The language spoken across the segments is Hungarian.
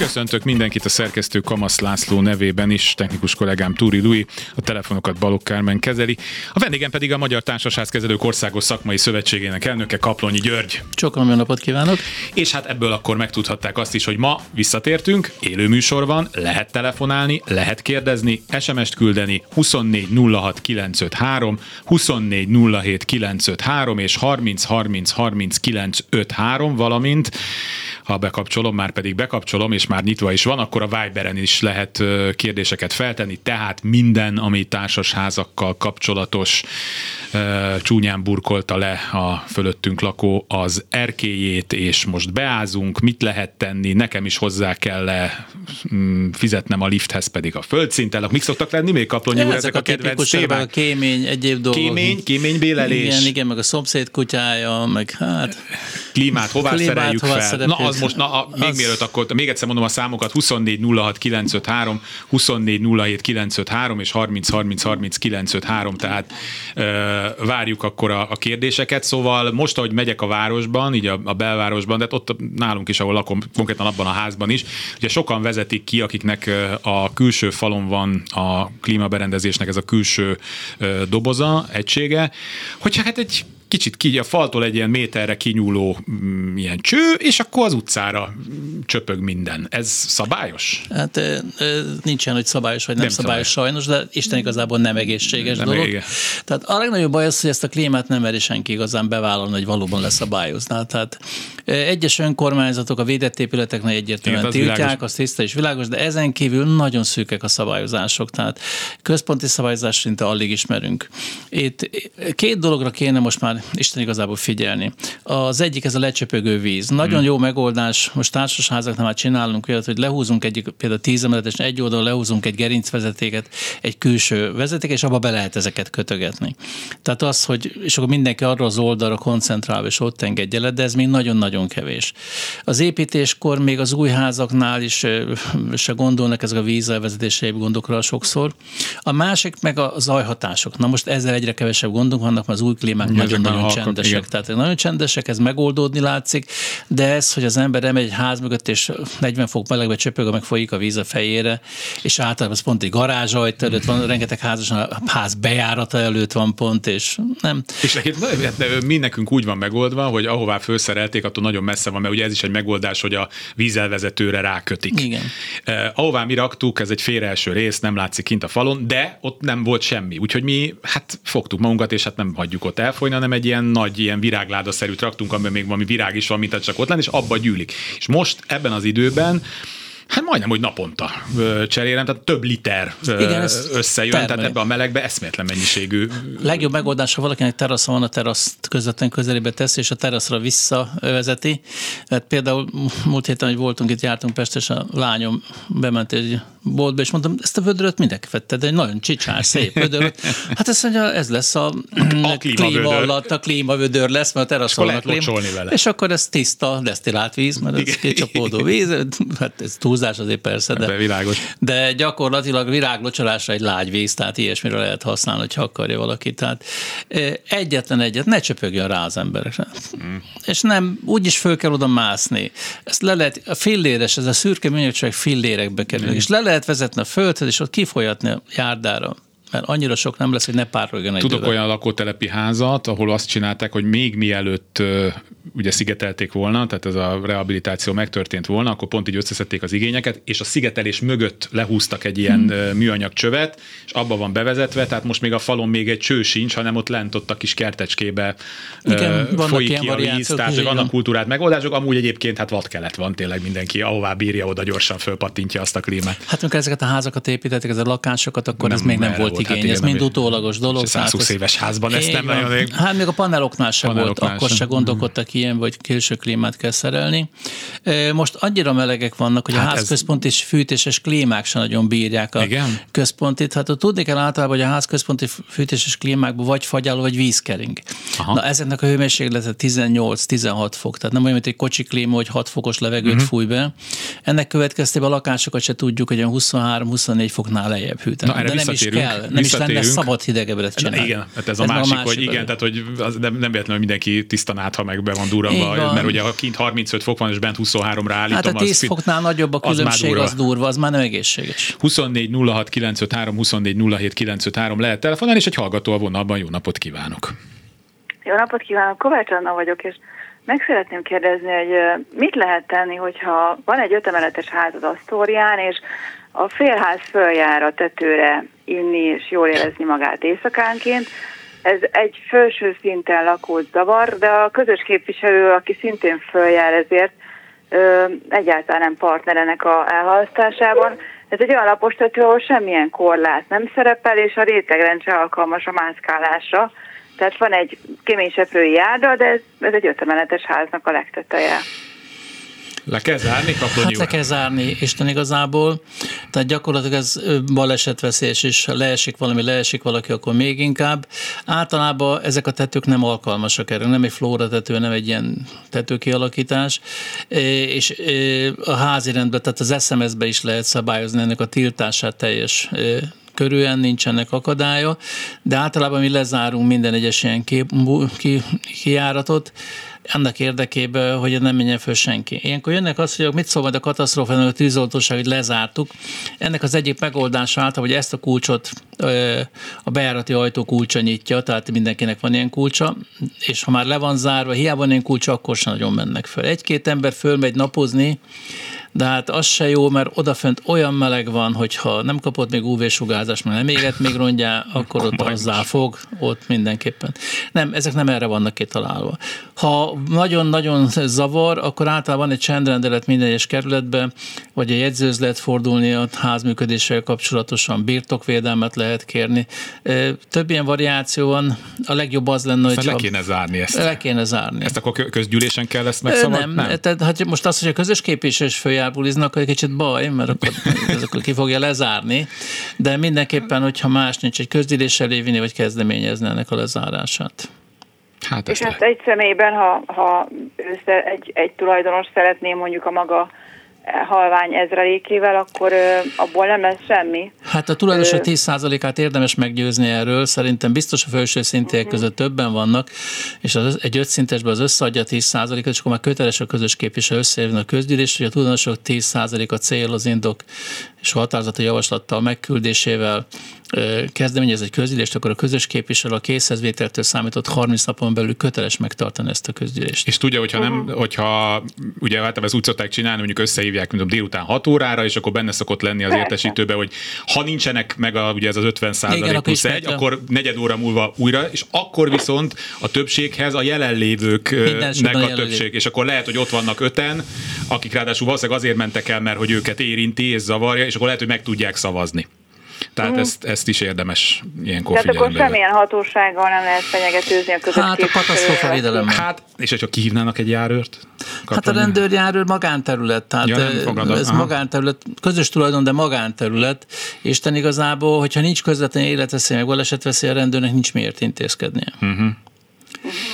Köszöntök mindenkit a szerkesztő Kamasz László nevében is, technikus kollégám Túri Lui, a telefonokat Balok Kármen kezeli. A vendégem pedig a Magyar Társasházkezelők Országos Szakmai Szövetségének elnöke Kaplonyi György. Sokan jó napot kívánok! És hát ebből akkor megtudhatták azt is, hogy ma visszatértünk, élő műsor van, lehet telefonálni, lehet kérdezni, SMS-t küldeni 24 06 953, 24 07 953 és 30 30 30 953, valamint ha bekapcsolom, már pedig bekapcsolom, és már nyitva is van, akkor a Viberen is lehet kérdéseket feltenni, tehát minden, ami társasházakkal kapcsolatos csúnyán burkolta le a fölöttünk lakó az erkéjét, és most beázunk, mit lehet tenni, nekem is hozzá kell -e fizetnem a lifthez pedig a földszinten. Mik szoktak lenni még kaplonyi úr, ezek a, a kedvenc témák? A kémény, egyéb dolgok. Kémény, kéménybélelés. Igen, igen, meg a szomszéd kutyája, meg hát... Klímát hová klímát, szereljük hová fel? Na az most, na, a, még az... mielőtt akkor, még egyszer mondom a számokat, 24 06 953, 24 07 953 és 30 30 30 953, tehát uh, várjuk akkor a, a kérdéseket. Szóval most, ahogy megyek a városban, így a, a belvárosban, de hát ott nálunk is, ahol lakom, konkrétan abban a házban is, ugye sokan vezetik ki, akiknek a külső falon van a klímaberendezésnek ez a külső doboza, egysége, hogyha hát egy kicsit ki, a faltól egy ilyen méterre kinyúló mm, ilyen cső, és akkor az utcára csöpög minden. Ez szabályos? Hát nincsen, hogy szabályos vagy nem, nem szabályos, szabályos sajnos, de Isten igazából nem egészséges nem dolog. Igen. Tehát a legnagyobb baj az, hogy ezt a klímát nem meri senki igazán bevállalni, hogy valóban leszabályozná. Tehát egyes önkormányzatok a védett épületeknél egyértelműen Igen, tiltják, világos. az tiszta és világos, de ezen kívül nagyon szűkek a szabályozások. Tehát központi szabályozás szinte alig ismerünk. Itt két dologra kéne most már Isten igazából figyelni. Az egyik ez a lecsöpögő víz. Nagyon hmm. jó megoldás, most társasházaknál már csinálunk olyat, hogy lehúzunk egy, például tíz emeletes egy oldalon lehúzunk egy gerincvezetéket, egy külső vezeték, és abba be lehet ezeket kötögetni. Tehát az, hogy és akkor mindenki arra az oldalra koncentrál, és ott engedje le, de ez még nagyon-nagyon kevés. Az építéskor még az új házaknál is se gondolnak ezek a vízelvezetési gondokra sokszor. A másik meg a zajhatások. Na most ezzel egyre kevesebb gondunk vannak, mert az új klímák nagyon nagyon csendesek. Igen. Tehát nagyon csendesek, ez megoldódni látszik, de ez, hogy az ember nem egy ház mögött, és 40 fok melegbe csöpög, meg folyik a víz a fejére, és általában az pont egy garázs ajta előtt van, rengeteg házas, a ház bejárata előtt van pont, és nem. És neked, mi nekünk úgy van megoldva, hogy ahová felszerelték, attól nagyon messze van, mert ugye ez is egy megoldás, hogy a vízelvezetőre rákötik. Igen. Eh, ahová mi raktuk, ez egy félreelső rész, nem látszik kint a falon, de ott nem volt semmi. Úgyhogy mi hát fogtuk magunkat, és hát nem hagyjuk ott elfolyni, hanem egy ilyen nagy, ilyen virágládaszerű traktunk, amiben még valami virág is van, mint csak ott lenne, és abba gyűlik. És most ebben az időben Hát majdnem, hogy naponta cserélem, tehát több liter Igen, összejön, termeli. tehát ebbe a melegbe eszméletlen mennyiségű. Legjobb megoldás, ha valakinek terasza van, a teraszt közvetlen közelébe teszi, és a teraszra visszavezeti. Hát például múlt héten, hogy voltunk itt, jártunk Pest, és a lányom bement egy boltba, és mondtam, ezt a vödröt mindenki vette, de egy nagyon csicsás, szép vödör. Hát ezt mondja, ez lesz a, a klíma alatt, a klímavödör lesz, mert a teraszon a klíma. Vele. És akkor ez tiszta, desztillált víz, mert ez kicsapódó víz, hát ez túlzás azért persze, de, világos. de gyakorlatilag viráglocsolásra egy lágy víz, tehát ilyesmire lehet használni, ha akarja valaki. Tehát egyetlen egyet, ne csöpögjön rá az emberekre. Mm. És nem, úgyis föl kell oda mászni. Ezt le lehet, a filléres, ez a szürke műanyagság fillérekbe kerül, mm. és le lehet lehet vezetni a földhez, és ott kifolyatni a járdára mert annyira sok nem lesz, hogy ne pároljon egy Tudok idővel. olyan lakótelepi házat, ahol azt csinálták, hogy még mielőtt ugye szigetelték volna, tehát ez a rehabilitáció megtörtént volna, akkor pont így összeszedték az igényeket, és a szigetelés mögött lehúztak egy ilyen hmm. műanyag csövet, és abba van bevezetve, tehát most még a falon még egy cső sincs, hanem ott lent ott a kis kertecskébe Igen, uh, folyik ki a víz, tehát vannak kultúrát megoldások, amúgy egyébként hát vad kelet van tényleg mindenki, ahová bírja, oda gyorsan fölpattintja azt a klímát. Hát amikor ezeket a házakat építettek, ez a lakásokat, akkor nem, ez még nem volt igény, hát ez mind utólagos dolog. 120 hát éves házban ezt nem nagyon még. Hát még a paneloknál sem volt, akkor se gondolkodtak ilyen, vagy külső klímát kell szerelni. Most annyira melegek vannak, hogy hát a házközponti ez... fűtéses klímák sem nagyon bírják a Igen? központit. Hát tudni kell általában, hogy a házközponti fűtéses klímákban vagy fagyáló, vagy vízkering. Aha. Na ezeknek a hőmérséklete 18-16 fok, tehát nem olyan, mint egy kocsi klíma, hogy 6 fokos levegőt uh-huh. fúj be. Ennek következtében a lakásokat se tudjuk, hogy olyan 23-24 foknál lejjebb hűteni. Na, De nem is kell. Nem is lenne szabad hidegebbre csinálni. Igen, hát ez, ez a másik, a másik hogy igen, tehát hogy az nem, nem véletlenül mindenki tisztán át, ha meg be van durranva, mert ugye ha kint 35 fok van, és bent 23-ra állítom, Hát a 10 az, foknál nagyobb a különbség, az, az durva, az már nem egészséges. 24 06 953, 24 07 953 lehet telefonálni, és egy hallgató a vonalban. Jó napot kívánok! Jó napot kívánok, Kovács Anna vagyok, és meg szeretném kérdezni, hogy mit lehet tenni, hogyha van egy ötemeletes ház az Asztórián, és a félház följár a tetőre inni és jól érezni magát éjszakánként. Ez egy felső szinten lakót zavar, de a közös képviselő, aki szintén följár ezért, ö, egyáltalán nem partner ennek a elhalasztásában. Ez egy olyan lapos tető, ahol semmilyen korlát nem szerepel, és a rétegrendszer alkalmas a mászkálásra. Tehát van egy kéményseprői járda, de ez, ez egy ötemeletes háznak a legteteje. Le kell zárni, Hát le kell zárni, Isten igazából. Tehát gyakorlatilag ez balesetveszélyes, és ha leesik valami, leesik valaki, akkor még inkább. Általában ezek a tetők nem alkalmasak erre, nem egy flóra tető, nem egy ilyen tetőkialakítás, és a házi rendben, tehát az SMS-be is lehet szabályozni ennek a tiltását teljes körülön nincsenek akadálya, de általában mi lezárunk minden egyes ilyen ki, ki, kijáratot, annak érdekében, hogy nem menjen föl senki. Ilyenkor jönnek azt, hogy mit szól majd a katasztrófa, a tűzoltóság, hogy lezártuk. Ennek az egyik megoldása által, hogy ezt a kulcsot a bejárati ajtó kulcsa nyitja, tehát mindenkinek van ilyen kulcsa, és ha már le van zárva, hiába van ilyen kulcsa, akkor sem nagyon mennek föl. Egy-két ember fölmegy napozni, de hát az se jó, mert odafönt olyan meleg van, hogyha nem kapott még UV-sugárzást, mert nem éget még rongyá, akkor ott azzá fog, ott mindenképpen. Nem, ezek nem erre vannak kitalálva. Ha nagyon-nagyon zavar, akkor általában van egy csendrendelet minden egyes kerületben, vagy egy jegyzőz lehet fordulni a ház működéssel kapcsolatosan, birtokvédelmet lehet kérni. Több ilyen variáció van, a legjobb az lenne, hogy... Le kéne zárni ezt. Le kéne zárni. Ezt akkor közgyűlésen kell ezt megszabadni? Nem, nem. Tehát, hát most az, hogy a közös képviselés akkor egy kicsit baj, mert akkor, akkor ki fogja lezárni, de mindenképpen, hogyha más nincs, egy közgyűlés elé vinni, vagy kezdeményezni ennek a lezárását. Hát és ezt egy személyben, ha, ha egy, egy tulajdonos szeretné mondjuk a maga halvány ezrelékével, akkor abból nem lesz semmi. Hát a tulajdonosok 10%-át érdemes meggyőzni erről, szerintem biztos a felső szintiek uh-huh. között többen vannak, és az, egy öt szintesben az összeadja 10%-at, és akkor már köteles a közös képviselő összejövni a közgyűlés, hogy a tulajdonosok 10% a cél, az indok, és a határozati javaslattal megküldésével kezdeményez egy közgyűlést, akkor a közös képviselő a készhezvételtől számított 30 napon belül köteles megtartani ezt a közgyűlést. És tudja, hogyha nem, hogyha ugye általában ezt úgy szokták csinálni, mondjuk összehívják mint délután 6 órára, és akkor benne szokott lenni az értesítőbe, hogy ha nincsenek meg a, ugye ez az 50 százalék plusz egy, akkor negyed óra múlva újra, és akkor viszont a többséghez a jelenlévőknek a, a többség, és akkor lehet, hogy ott vannak öten, akik ráadásul valószínűleg azért mentek el, mert hogy őket érinti és zavarja, és akkor lehet, hogy meg tudják szavazni. Tehát mm. ezt, ezt is érdemes ilyenkor Tehát akkor semmilyen hatósággal nem lehet fenyegetőzni a között Hát a katasztrófa védelem. Hát, és hogyha kihívnának egy járőrt? Hát a rendőrjárőr magánterület, tehát ja, ez Aha. magánterület, közös tulajdon, de magánterület, és ten igazából, hogyha nincs közvetlen életveszély, meg balesetveszély, a rendőrnek nincs miért intézkednie. Uh-huh.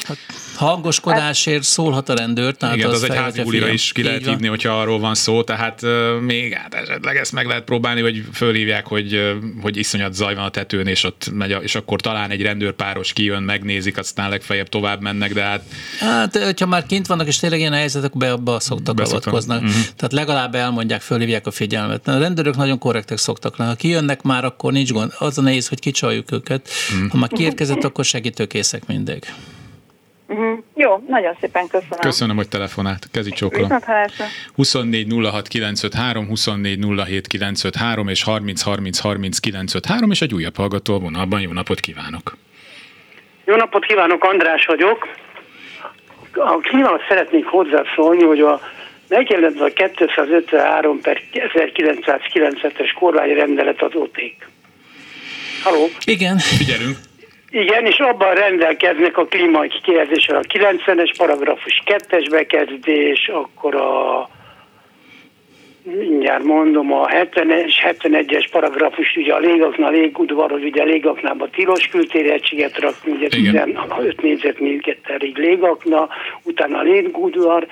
Hát, hangoskodásért szólhat a rendőr. Tehát Igen, az, az egy házi bulira is ki lehet hívni, hogyha arról van szó, tehát még hát esetleg ezt meg lehet próbálni, vagy fölhívják, hogy, hogy iszonyat zaj van a tetőn, és ott megy, a, és akkor talán egy rendőrpáros kijön, megnézik, aztán legfeljebb tovább mennek, de hát... Hát, hogyha már kint vannak, és tényleg ilyen helyzetek, be abba szoktak avatkoznak. Uh-huh. Tehát legalább elmondják, fölhívják a figyelmet. A rendőrök nagyon korrektek szoktak lenni. Ha kijönnek már, akkor nincs gond. Az a nehéz, hogy kicsaljuk őket. Uh-huh. Ha már kiérkezett, akkor segítőkészek mindig. Uh-huh. Jó, nagyon szépen köszönöm. Köszönöm, hogy telefonált. Kezi csókolom. 24 06 953, 24 07 953 és 30 30 30 953 és egy újabb hallgató a vonalban. Jó napot kívánok! Jó napot kívánok, András vagyok. A klímához szeretnék hozzászólni, hogy a megjelent a 253 per 1997-es kormányrendelet az OTÉK. Haló? Igen. Figyelünk. Igen, és abban rendelkeznek a klímai kikérdéssel a 90-es paragrafus 2-es bekezdés, akkor a mindjárt mondom, a 70-es, 71-es paragrafus, ugye a légakna, légudvarhoz, ugye a légaknába tilos kültéregységet rakni, ugye 15 négyzetméterig légakna, utána a légudvar,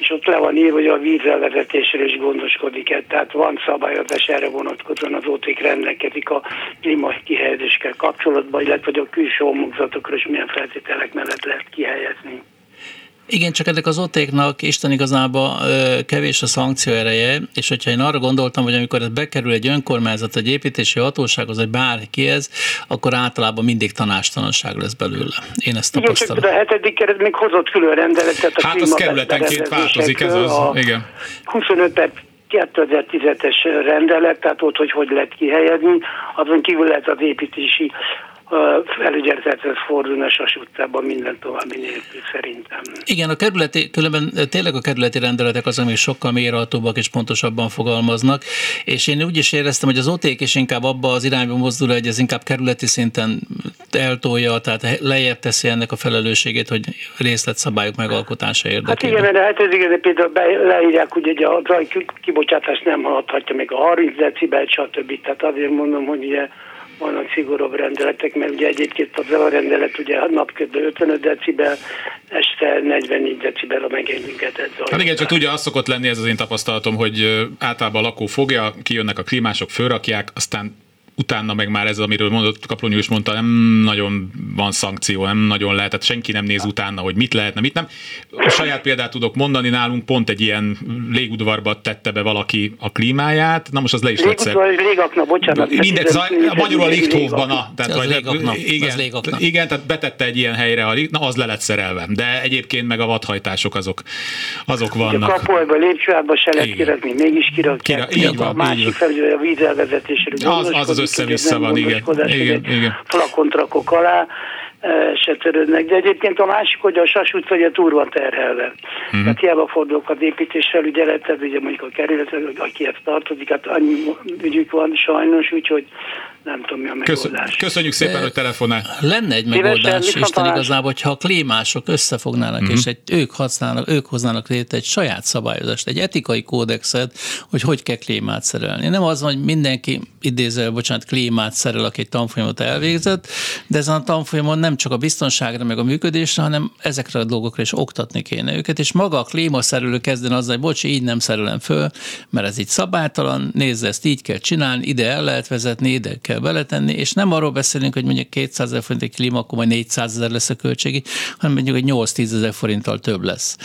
és ott le van írva, hogy a vízelvezetésről is gondoskodik -e. Tehát van szabályozás erre vonatkozóan az OTÉK rendelkezik a klíma kihelyezéskkel kapcsolatban, illetve hogy a külső homokzatokra is milyen feltételek mellett lehet kihelyezni. Igen, csak ennek az otéknak Isten igazából kevés a szankció ereje, és hogyha én arra gondoltam, hogy amikor ez bekerül egy önkormányzat, egy építési hatósághoz, vagy bárkihez, akkor általában mindig tanástalanság lesz belőle. Én ezt tapasztalom. Igen, csak a hetedik keret még hozott külön rendeletet a Hát az kerületenként változik ez az, igen. 25 per 2010-es rendelet, tehát ott, hogy hogy lehet kihelyezni, azon kívül lehet az építési felügyeletethez fordulni a Sas utcában minden további nélkül szerintem. Igen, a kerületi, különben tényleg a kerületi rendeletek az, amik sokkal mérhatóbbak és pontosabban fogalmaznak, és én úgy is éreztem, hogy az OTÉK is inkább abba az irányba mozdul, hogy ez inkább kerületi szinten eltolja, tehát lejjebb teszi ennek a felelősségét, hogy részletszabályok megalkotása érdekében. Hát igen, mert hát ez igen, például be, leírják, hogy a zaj kibocsátás nem haladhatja még a 30 decibel, stb. Tehát azért mondom, hogy ugye vannak szigorúbb rendeletek, mert ugye egyébként az a rendelet ugye napközben 55 decibel, este 44 decibel a megengedett zaj. Hát igen, csak tudja, az szokott lenni, ez az én tapasztalatom, hogy általában a lakó fogja, kijönnek a klímások, fölrakják, aztán utána meg már ez, amiről mondott, Kaplonyú is mondta, nem nagyon van szankció, nem nagyon lehet, tehát senki nem néz utána, hogy mit lehetne, mit nem. A saját példát tudok mondani, nálunk pont egy ilyen légudvarba tette be valaki a klímáját, na most az le is lett Légakna, bocsánat. Mindegy, a magyarul a Lichthofban, na, tehát, vagy, légakna, igen, igen, tehát betette egy ilyen helyre, a, na az le lett szerelve, de egyébként meg a vadhajtások azok, azok vannak. A kapolyba, lépcsőába se lehet kirakni, mégis kirakják. Kira, így van, a másik felül a vízelvezetésről az, az az össze-vissza van, igen. igen, igen. Flakont rakok alá, e, se törődnek. De egyébként a másik, hogy a Sas utca van terhelve. Uh-huh. Tehát hiába fordulok az építésfelügyeletet, ugye mondjuk a kerület, akihez tartozik, hát annyi ügyük van sajnos, úgyhogy nem tudom mi a megoldás. Köszönjük szépen, hogy telefonál. Lenne egy megoldás, Isten igazából, hogyha a klímások összefognának, mm-hmm. és egy, ők, használnak, ők hoznának létre egy saját szabályozást, egy etikai kódexet, hogy hogy kell klímát szerelni. Nem az, hogy mindenki idézel, bocsánat, klímát szerel, aki egy tanfolyamot elvégzett, de ezen a tanfolyamon nem csak a biztonságra, meg a működésre, hanem ezekre a dolgokra is oktatni kéne őket, és maga a klímaszerelő kezden azzal, hogy bocs, így nem szerelem föl, mert ez így szabálytalan, nézze, ezt így kell csinálni, ide el lehet vezetni, ide kell beletenni, és nem arról beszélünk, hogy mondjuk 200 ezer forint egy klíma, akkor majd 400 ezer lesz a költségi, hanem mondjuk egy 8-10 ezer forinttal több lesz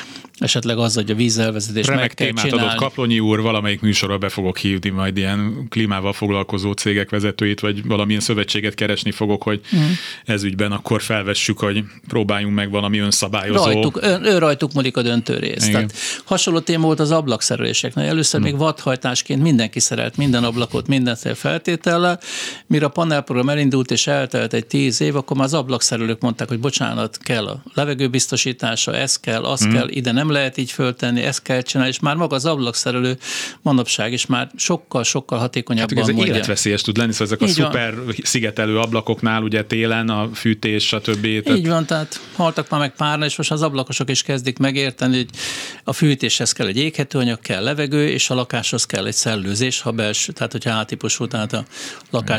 esetleg az, hogy a vízelvezetés meg kell témát csinálni. adott Kaplonyi úr, valamelyik műsorra be fogok hívni majd ilyen klímával foglalkozó cégek vezetőit, vagy valamilyen szövetséget keresni fogok, hogy mm. ez ügyben akkor felvessük, hogy próbáljunk meg valami önszabályozó. Rajtuk, ön, ő rajtuk múlik a döntő rész. Tehát hasonló téma volt az ablakszereléseknél. Először mm. még vadhajtásként mindenki szerelt minden ablakot mindenféle feltétellel, mire a panelprogram elindult és eltelt egy tíz év, akkor már az ablakszerelők mondták, hogy bocsánat, kell a levegőbiztosítása, ez kell, az mm. kell, ide nem lehet így föltenni, ezt kell csinálni, és már maga az ablakszerelő manapság is már sokkal-sokkal hatékonyabban hát, ez mondja. életveszélyes tud lenni, szóval ezek így a szuper van. szigetelő ablakoknál ugye télen a fűtés, stb. Így van, tehát haltak már meg párna, és most az ablakosok is kezdik megérteni, hogy a fűtéshez kell egy éghetőanyag, kell levegő, és a lakáshoz kell egy szellőzés, ha belső, tehát hogyha A-típusú, tehát a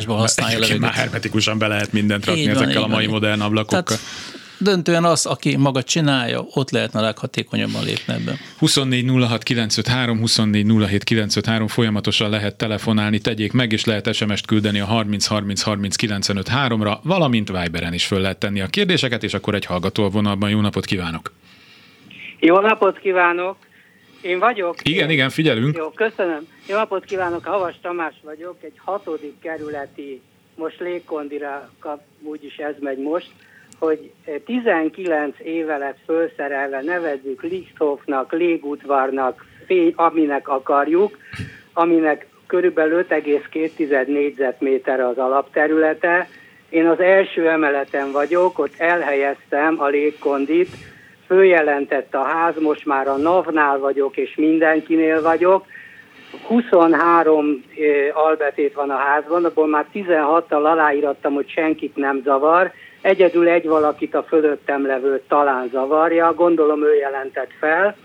lakásban használja levegőt. Már hermetikusan be lehet mindent rakni van, ezekkel a mai van. modern ablakokkal. Tehát döntően az, aki maga csinálja, ott lehetne a leghatékonyabban lépni ebben. 24 06 953, 24 07 953 folyamatosan lehet telefonálni, tegyék meg, és lehet SMS-t küldeni a 30 30 30 95 3-ra, valamint Viberen is föl lehet tenni a kérdéseket, és akkor egy hallgató a vonalban. Jó napot kívánok! Jó napot kívánok! Én vagyok. Igen, igen, figyelünk. Jó, köszönöm. Jó napot kívánok, Havas Tamás vagyok, egy hatodik kerületi, most légkondira kap, úgyis ez megy most, hogy 19 éve lett felszerelve, nevezzük Lichthofnak, légudvarnak, fény, aminek akarjuk, aminek körülbelül 5,2 négyzetméter az alapterülete. Én az első emeleten vagyok, ott elhelyeztem a légkondit, följelentett a ház, most már a NAV-nál vagyok, és mindenkinél vagyok. 23 albetét van a házban, abból már 16-tal aláírattam, hogy senkit nem zavar, Egyedül egy valakit a fölöttem levő talán zavarja, gondolom ő jelentett fel.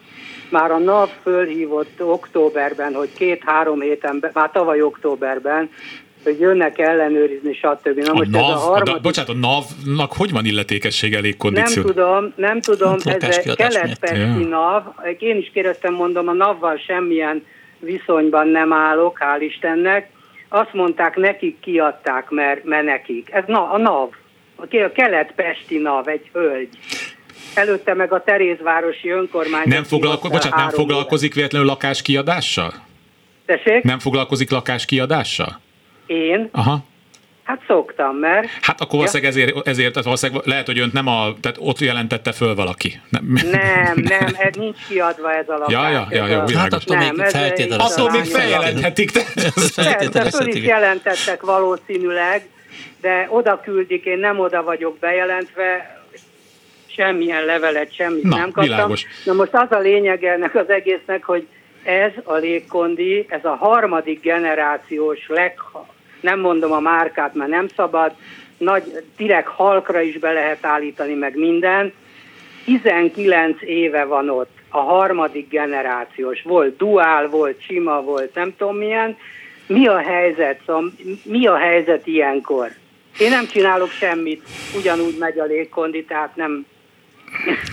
már a NAV fölhívott októberben, hogy két-három héten, már tavaly októberben, hogy jönnek ellenőrizni, stb. Na, a most NAV, ez a harmadik... a, bocsánat, a NAV-nak hogy van illetékessége légkondíció? Nem tudom, nem tudom, ez a kelet-pesti NAV. Én is kérdeztem, mondom, a NAV-val semmilyen viszonyban nem állok, hál' Istennek. Azt mondták, nekik kiadták, mert, mert nekik. Ez na, a NAV, a kelet-pesti NAV, egy hölgy. Előtte meg a Terézvárosi önkormányzat. Nem, foglalko- bocsánat, nem foglalkozik véletlenül lakáskiadással? Tessék? Nem foglalkozik lakáskiadással? Én? Aha. Hát szoktam, mert... Hát akkor valószínűleg ezért, ezért tehát valószínűleg lehet, hogy önt nem a, tehát ott jelentette föl valaki. Nem, nem, nem ez nincs kiadva ez a lakás. Ja, ja, ja, ja, hát attól nem, még feltételezhetik. Attól még feljelenthetik. Persze, föl is jelentettek valószínűleg, de oda küldik, én nem oda vagyok bejelentve, semmilyen levelet, semmit Na, nem kaptam. Világos. Na most az a lényeg ennek az egésznek, hogy ez a légkondi, ez a harmadik generációs, leg, nem mondom a márkát, mert nem szabad, nagy, direkt halkra is be lehet állítani, meg minden. 19 éve van ott, a harmadik generációs. Volt duál, volt sima, volt nem tudom milyen. Mi a helyzet? Szóval, mi a helyzet ilyenkor? Én nem csinálok semmit, ugyanúgy megy a légkondi, tehát nem,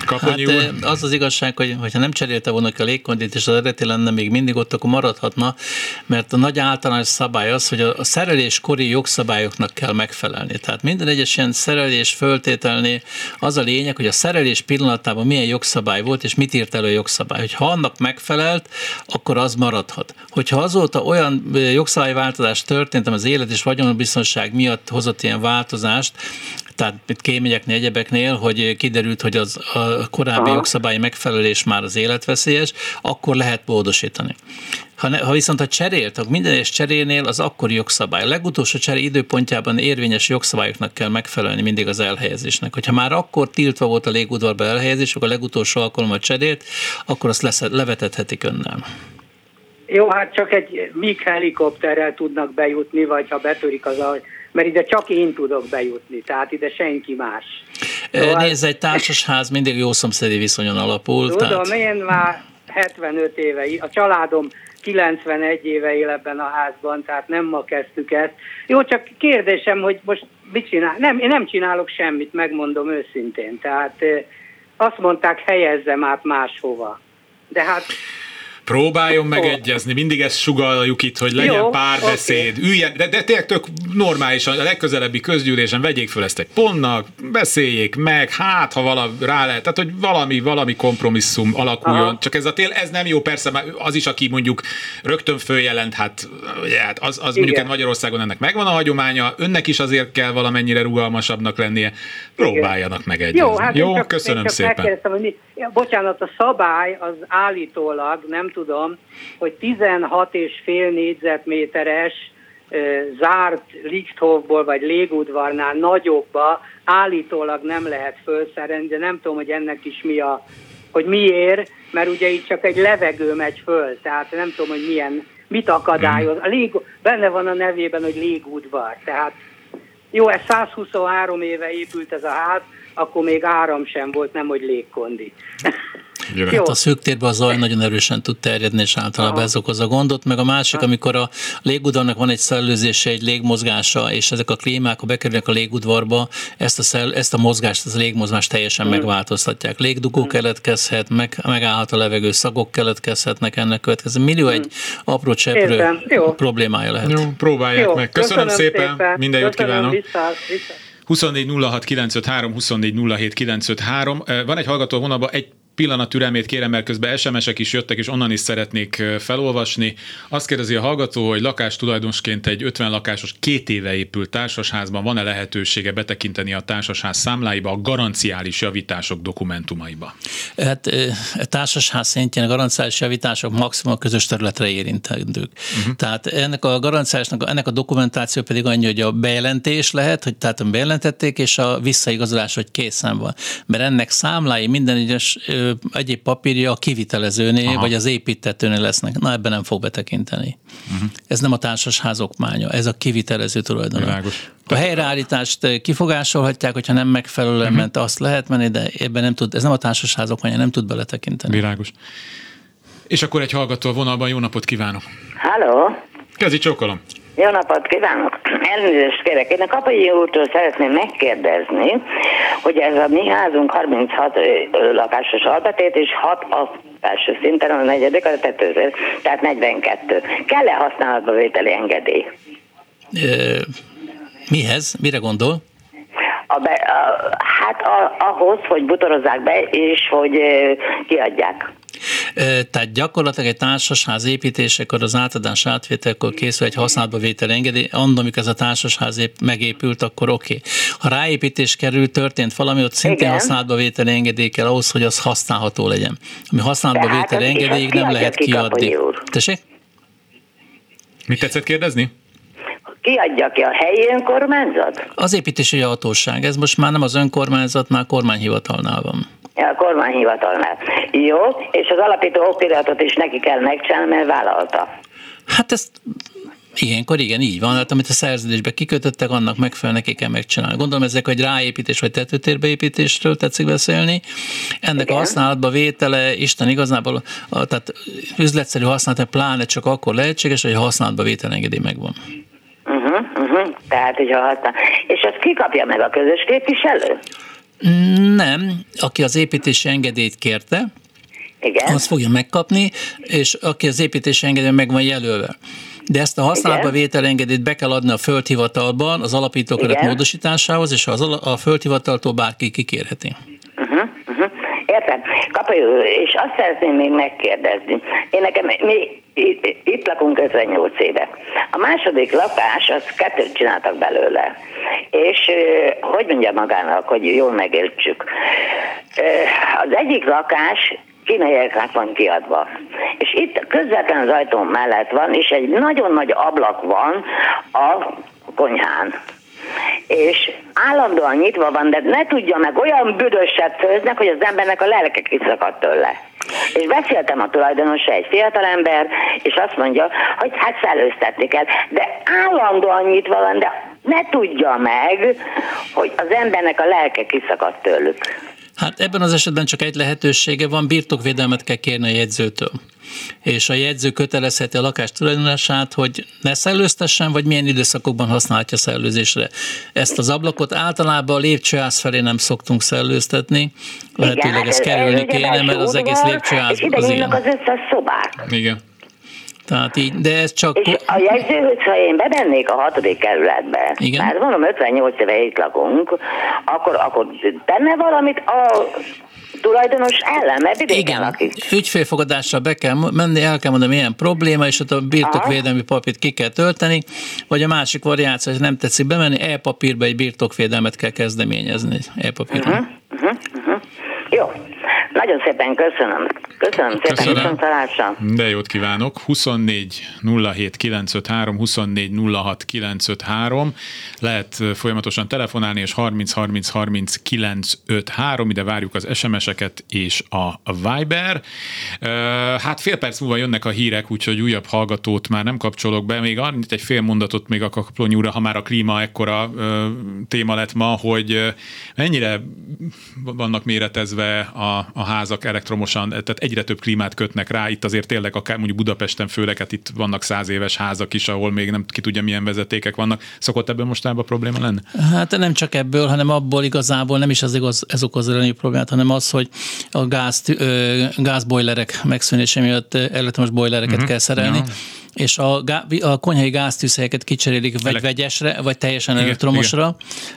Kaponyi hát, úr. Eh, az az igazság, hogy ha nem cserélte volna ki a légkondit, és az eredeti lenne még mindig ott, akkor maradhatna, mert a nagy általános szabály az, hogy a szereléskori jogszabályoknak kell megfelelni. Tehát minden egyes ilyen szerelés föltételné az a lényeg, hogy a szerelés pillanatában milyen jogszabály volt, és mit írt elő a jogszabály. Hogy ha annak megfelelt, akkor az maradhat. Hogyha azóta olyan eh, jogszabályváltozás történt, az élet és vagyonbiztonság miatt hozott ilyen változást, tehát kéményeknél, egyebeknél, hogy kiderült, hogy az a korábbi Aha. jogszabályi megfelelés már az életveszélyes, akkor lehet módosítani. Ha, ne, ha viszont a cserélt, akkor minden egyes cserénél az akkori jogszabály. A legutolsó cseré időpontjában érvényes jogszabályoknak kell megfelelni mindig az elhelyezésnek. Hogyha már akkor tiltva volt a légudvarba elhelyezés, akkor a legutolsó alkalommal cserélt, akkor azt lesz, levetethetik önnel. Jó, hát csak egy MIG helikopterrel tudnak bejutni, vagy ha betörik az mert ide csak én tudok bejutni, tehát ide senki más. Szóval... Nézd, egy társasház mindig jó szomszédi viszonyon alapul. Tudom, tehát... én már 75 éve, a családom 91 éve él ebben a házban, tehát nem ma kezdtük ezt. Jó, csak kérdésem, hogy most mit csinál? Nem, én nem csinálok semmit, megmondom őszintén. Tehát azt mondták, helyezzem át máshova. De hát Próbáljon megegyezni, mindig ezt sugaljuk itt, hogy legyen Jó, párbeszéd, okay. üljen, de, de tényleg tök normálisan, a legközelebbi közgyűlésen vegyék föl ezt egy pontnak, beszéljék meg, hát ha vala rá lehet, tehát hogy valami, valami kompromisszum alakuljon, Aha. csak ez a tél, ez nem jó, persze az is, aki mondjuk rögtön följelent, hát, ugye, hát az, az mondjuk Magyarországon ennek megvan a hagyománya, önnek is azért kell valamennyire rugalmasabbnak lennie, próbáljanak megegyezni. Jó, hát jó? csak, köszönöm csak szépen. Hogy mi, bocsánat, a szabály az állítólag, nem tudom, hogy 16 és fél négyzetméteres zárt Lichthofból vagy légudvarnál nagyobba állítólag nem lehet felszerelni, de nem tudom, hogy ennek is mi a, hogy miért, mert ugye itt csak egy levegő megy föl, tehát nem tudom, hogy milyen, mit akadályoz. A lég, benne van a nevében, hogy légudvar, tehát jó, ez 123 éve épült ez a ház, akkor még áram sem volt, nem hogy légkondi. Hát a szűk térben a zaj nagyon erősen tud terjedni, és általában ez okoz a gondot. Meg a másik, amikor a légudvarnak van egy szellőzése, egy légmozgása, és ezek a klímák, ha bekerülnek a légudvarba, ezt a, szell, ezt a mozgást, az a légmozgást teljesen hmm. megváltoztatják. Légdugó hmm. keletkezhet, meg, megállhat a levegő, szagok keletkezhetnek ennek következő. Millió egy hmm. apró cseprő problémája lehet. Jó, próbálják Jó, meg. Köszönöm, köszönöm szépen, szépen, minden jót kívánok. Vissza, vissza. 24 06 953, 24 07 953. Van egy hallgató vonalban, egy pillanat türelmét kérem, mert közben SMS-ek is jöttek, és onnan is szeretnék felolvasni. Azt kérdezi a hallgató, hogy lakástulajdonosként egy 50 lakásos két éve épült társasházban van-e lehetősége betekinteni a társasház számláiba, a garanciális javítások dokumentumaiba? Hát a társasház szintjén a garanciális javítások maximum a közös területre érintendők. Uh-huh. Tehát ennek a garanciálisnak, ennek a dokumentáció pedig annyi, hogy a bejelentés lehet, hogy tehát bejelentették, és a visszaigazolás, hogy készen van. Mert ennek számlái minden egyes egyéb papírja a kivitelezőnél, Aha. vagy az építetőnél lesznek. Na, ebben nem fog betekinteni. Uh-huh. Ez nem a társasház okmánya, ez a kivitelező tulajdonság. A helyreállítást kifogásolhatják, hogyha nem megfelelően uh-huh. ment, azt lehet menni, de ebben nem tud, ez nem a társasház okmánya, nem tud beletekinteni. Világos. És akkor egy hallgató vonalban, jó napot kívánok! Halló! Kezi csókolom! Jó napot kívánok! Elnézést kérek. Én a Kapai úrtól szeretném megkérdezni, hogy ez a mi házunk 36 lakásos alapetét és 6 a első szinten, a negyedik, a tetőző, tehát 42. Kell-e használatba vételi engedély? Ö, mihez? Mire gondol? A be, a, hát a, ahhoz, hogy butorozzák be, és hogy kiadják. Tehát gyakorlatilag egy társasház építésekor az átadás átvételkor készül egy használatba vétel engedély, annak, amikor ez a társasház ép, megépült, akkor oké. Okay. Ha ráépítés kerül, történt valami, ott szintén Igen. használatba vétel engedély kell ahhoz, hogy az használható legyen. Ami használatba vétel engedélyig nem lehet kiadni. Tessék? Mit tetszett kérdezni? Ki adja ki a helyi önkormányzat? Az építési hatóság. Ez most már nem az önkormányzatnál, kormányhivatalnál van. Ja, a kormányhivatalnál. Jó, és az alapító okiratot is neki kell megcsinálni, mert vállalta. Hát ezt Ilyenkor igen, így van, hát amit a szerződésbe kikötöttek, annak megfelelően neki kell megcsinálni. Gondolom ezek, hogy ráépítés vagy tetőtérbeépítésről tetszik beszélni. Ennek igen. a használatba vétele, Isten igazából, a, tehát üzletszerű használat, pláne csak akkor lehetséges, hogy a használatba vétel engedély megvan. Tehát, hogyha használ. És ezt ki kapja meg a közös képviselő? Nem, aki az építési engedélyt kérte, igen. azt fogja megkapni, és aki az építési engedély meg van jelölve. De ezt a használatba vételengedélyt be kell adni a földhivatalban az alapítókeret módosításához, és az a földhivataltól bárki kikérheti. Uh-huh, uh-huh. Értem. Kapai és azt szeretném még megkérdezni. Én nekem, mi itt, lakunk 58 éve. A második lakás, az kettőt csináltak belőle. És hogy mondja magának, hogy jól megértsük. Az egyik lakás kínaiaknak van kiadva. És itt közvetlen az ajtón mellett van, és egy nagyon nagy ablak van a konyhán és állandóan nyitva van, de ne tudja meg, olyan büdöset főznek, hogy az embernek a lelke kiszakadt tőle. És beszéltem a tulajdonosa, egy fiatalember, és azt mondja, hogy hát szellőztetni kell, de állandóan nyitva van, de ne tudja meg, hogy az embernek a lelke kiszakadt tőlük. Hát ebben az esetben csak egy lehetősége van, birtokvédelmet kell kérni a jegyzőtől. És a jegyző kötelezheti a lakás tulajdonását, hogy ne szellőztessen, vagy milyen időszakokban használhatja szellőzésre. Ezt az ablakot általában a lépcsőház felé nem szoktunk szellőztetni, lehetőleg ez kerülni kéne, mert az egész lépcsőház az ilyen. az összes szobák. Igen. Tehát így, de ez csak... És a jegyző, ha én bemennék a hatodik kerületbe, Igen? mert mondom, 58 éve itt lakunk, akkor, akkor tenne valamit a tulajdonos ellen, mert Igen, lakik. ügyfélfogadással be kell menni, el kell mondani, milyen probléma, és ott a birtokvédelmi papírt ki kell tölteni, vagy a másik variáció, hogy nem tetszik bemenni, e-papírba egy birtokvédelmet kell kezdeményezni, e-papíron. Uh-huh, uh-huh, uh-huh. Jó, nagyon szépen köszönöm. Köszönöm szépen, köszönöm. viszontalásra. De jót kívánok. 24 07 953, 24 06 953. Lehet folyamatosan telefonálni, és 30 30 30 953. Ide várjuk az SMS-eket és a Viber. Hát fél perc múlva jönnek a hírek, úgyhogy újabb hallgatót már nem kapcsolok be. Még annyit egy fél mondatot még a kaplonyúra, ha már a klíma ekkora téma lett ma, hogy mennyire vannak méretezve a, a házak elektromosan, tehát egyre több klímát kötnek rá, itt azért tényleg akár mondjuk Budapesten főleg, hát itt vannak száz éves házak is, ahol még nem ki tudja milyen vezetékek vannak. Szokott ebből mostában probléma lenni? Hát nem csak ebből, hanem abból igazából nem is az igaz, ez okoz a problémát, hanem az, hogy a gáz, gázbojlerek megszűnése miatt elektromos bojlereket uh-huh. kell szerelni. Ja és a, a konyhai gáztűzhelyeket kicserélik vagy Elek... vegyesre, vagy teljesen igen, elektromosra,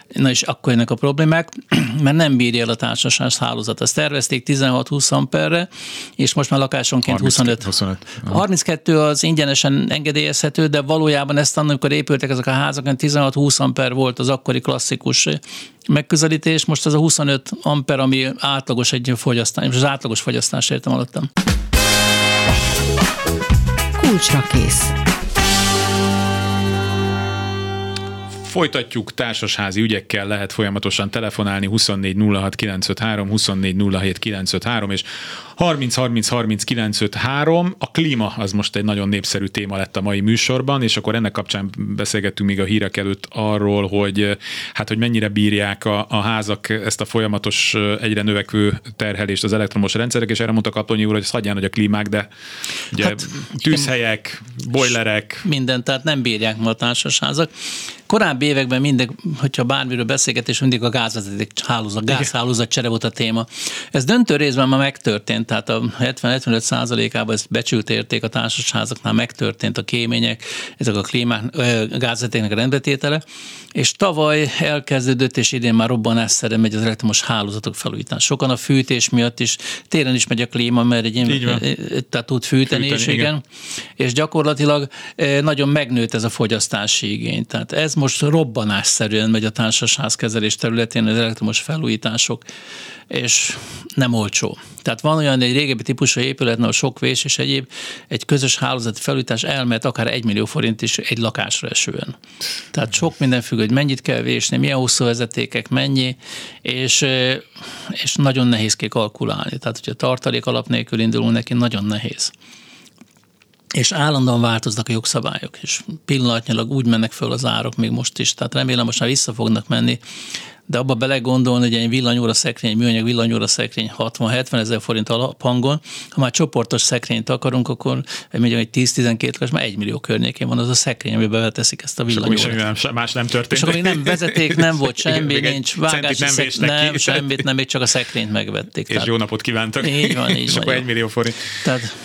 igen. na és akkor jönnek a problémák, mert nem bírja el a társaság hálózat. Ezt tervezték 16-20 amperre, és most már lakásonként 25. 25. 32 az ingyenesen engedélyezhető, de valójában ezt annak, amikor épültek ezek a házak, 16-20 amper volt az akkori klasszikus megközelítés, most ez a 25 amper, ami átlagos egy fogyasztás, és az átlagos fogyasztás értem alattam kulcsra kész. Folytatjuk társasházi ügyekkel, lehet folyamatosan telefonálni 24 06 953, 24 07 953, és 30 30 30 953. A klíma az most egy nagyon népszerű téma lett a mai műsorban, és akkor ennek kapcsán beszélgettünk még a hírek előtt arról, hogy hát hogy mennyire bírják a, a házak ezt a folyamatos egyre növekvő terhelést az elektromos rendszerek, és erre mondta Katonyi úr, hogy ez hagyján, hogy a klímák, de ugye hát, tűzhelyek, bojlerek. Minden, tehát nem bírják ma a társasházak. Korábbi években mindig, hogyha bármiről beszélgetés, mindig a gázvezeték hálózat, gázhálózat csere volt a téma. Ez döntő részben ma megtörtént, tehát a 70-75 százalékában ez becsült érték a társasházaknál megtörtént a kémények, ezek a klímák, gázvezetéknek a rendbetétele, és tavaly elkezdődött, és idén már robbanásszerre megy az elektromos hálózatok felújítás. Sokan a fűtés miatt is, télen is megy a klíma, mert egy tehát tud fűteni, fűteni is, igen. igen. És gyakorlatilag nagyon megnőtt ez a fogyasztási igény. Tehát ez most robbanásszerűen megy a társasházkezelés területén az elektromos felújítások, és nem olcsó. Tehát van olyan egy régebbi típusú épület, a sok vés és egyéb, egy közös hálózati felújítás elmehet akár egy millió forint is egy lakásra esően. Tehát sok minden függ, hogy mennyit kell vésni, milyen hosszú vezetékek, mennyi, és, és nagyon nehéz kalkulálni. Tehát, hogyha tartalék alap nélkül indulunk neki, nagyon nehéz és állandóan változnak a jogszabályok, és pillanatnyilag úgy mennek föl az árok még most is, tehát remélem most már vissza fognak menni, de abba belegondolni, hogy egy villanyóra szekrény, egy műanyag villanyóra szekrény 60-70 ezer forint alaphangon, ha már csoportos szekrényt akarunk, akkor mondjuk egy 10-12 lakás, már 1 millió környékén van az a szekrény, amiben beteszik ezt a villanyóra. És más nem történt. És akkor még nem vezeték, nem volt semmi, nincs vágás, nem, szek, nem semmit, nem, még csak a szekrényt megvették. És tehát, jó napot kívántak. Így van, így és van. akkor 1 millió forint. Tehát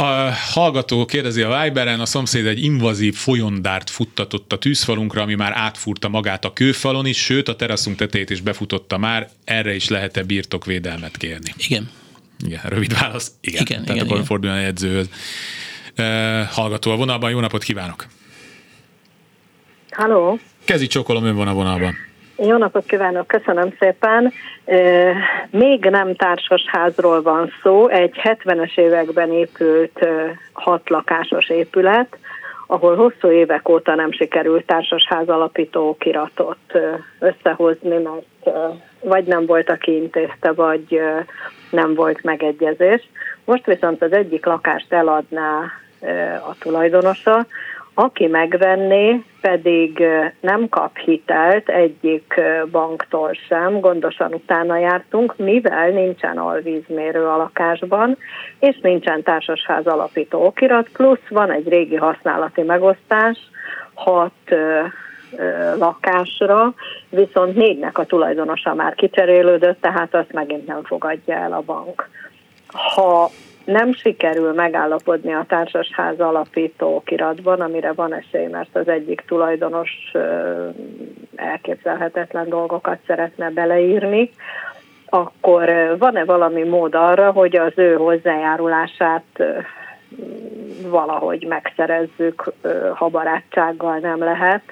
a hallgató kérdezi a Viberen, a szomszéd egy invazív folyondárt futtatott a tűzfalunkra, ami már átfúrta magát a kőfalon is, sőt a teraszunk tetejét is befutotta már, erre is lehet-e birtokvédelmet kérni? Igen. Igen, rövid válasz. Igen, igen tehát igen, akkor igen. forduljon a jegyzőhöz. hallgató a vonalban, jó napot kívánok! Halló! Kezi csokolom, ön van a vonalban. Jó napot kívánok, köszönöm szépen. Még nem társasházról van szó, egy 70-es években épült hat lakásos épület, ahol hosszú évek óta nem sikerült társasház alapító kiratot összehozni, mert vagy nem volt, aki intézte, vagy nem volt megegyezés. Most viszont az egyik lakást eladná a tulajdonosa, aki megvenné, pedig nem kap hitelt egyik banktól sem, gondosan utána jártunk, mivel nincsen alvízmérő a lakásban, és nincsen társasház alapító okirat, plusz van egy régi használati megosztás, hat lakásra, viszont négynek a tulajdonosa már kicserélődött, tehát azt megint nem fogadja el a bank. Ha nem sikerül megállapodni a társasház alapító kiratban, amire van esély, mert az egyik tulajdonos elképzelhetetlen dolgokat szeretne beleírni, akkor van-e valami mód arra, hogy az ő hozzájárulását valahogy megszerezzük, ha barátsággal nem lehet,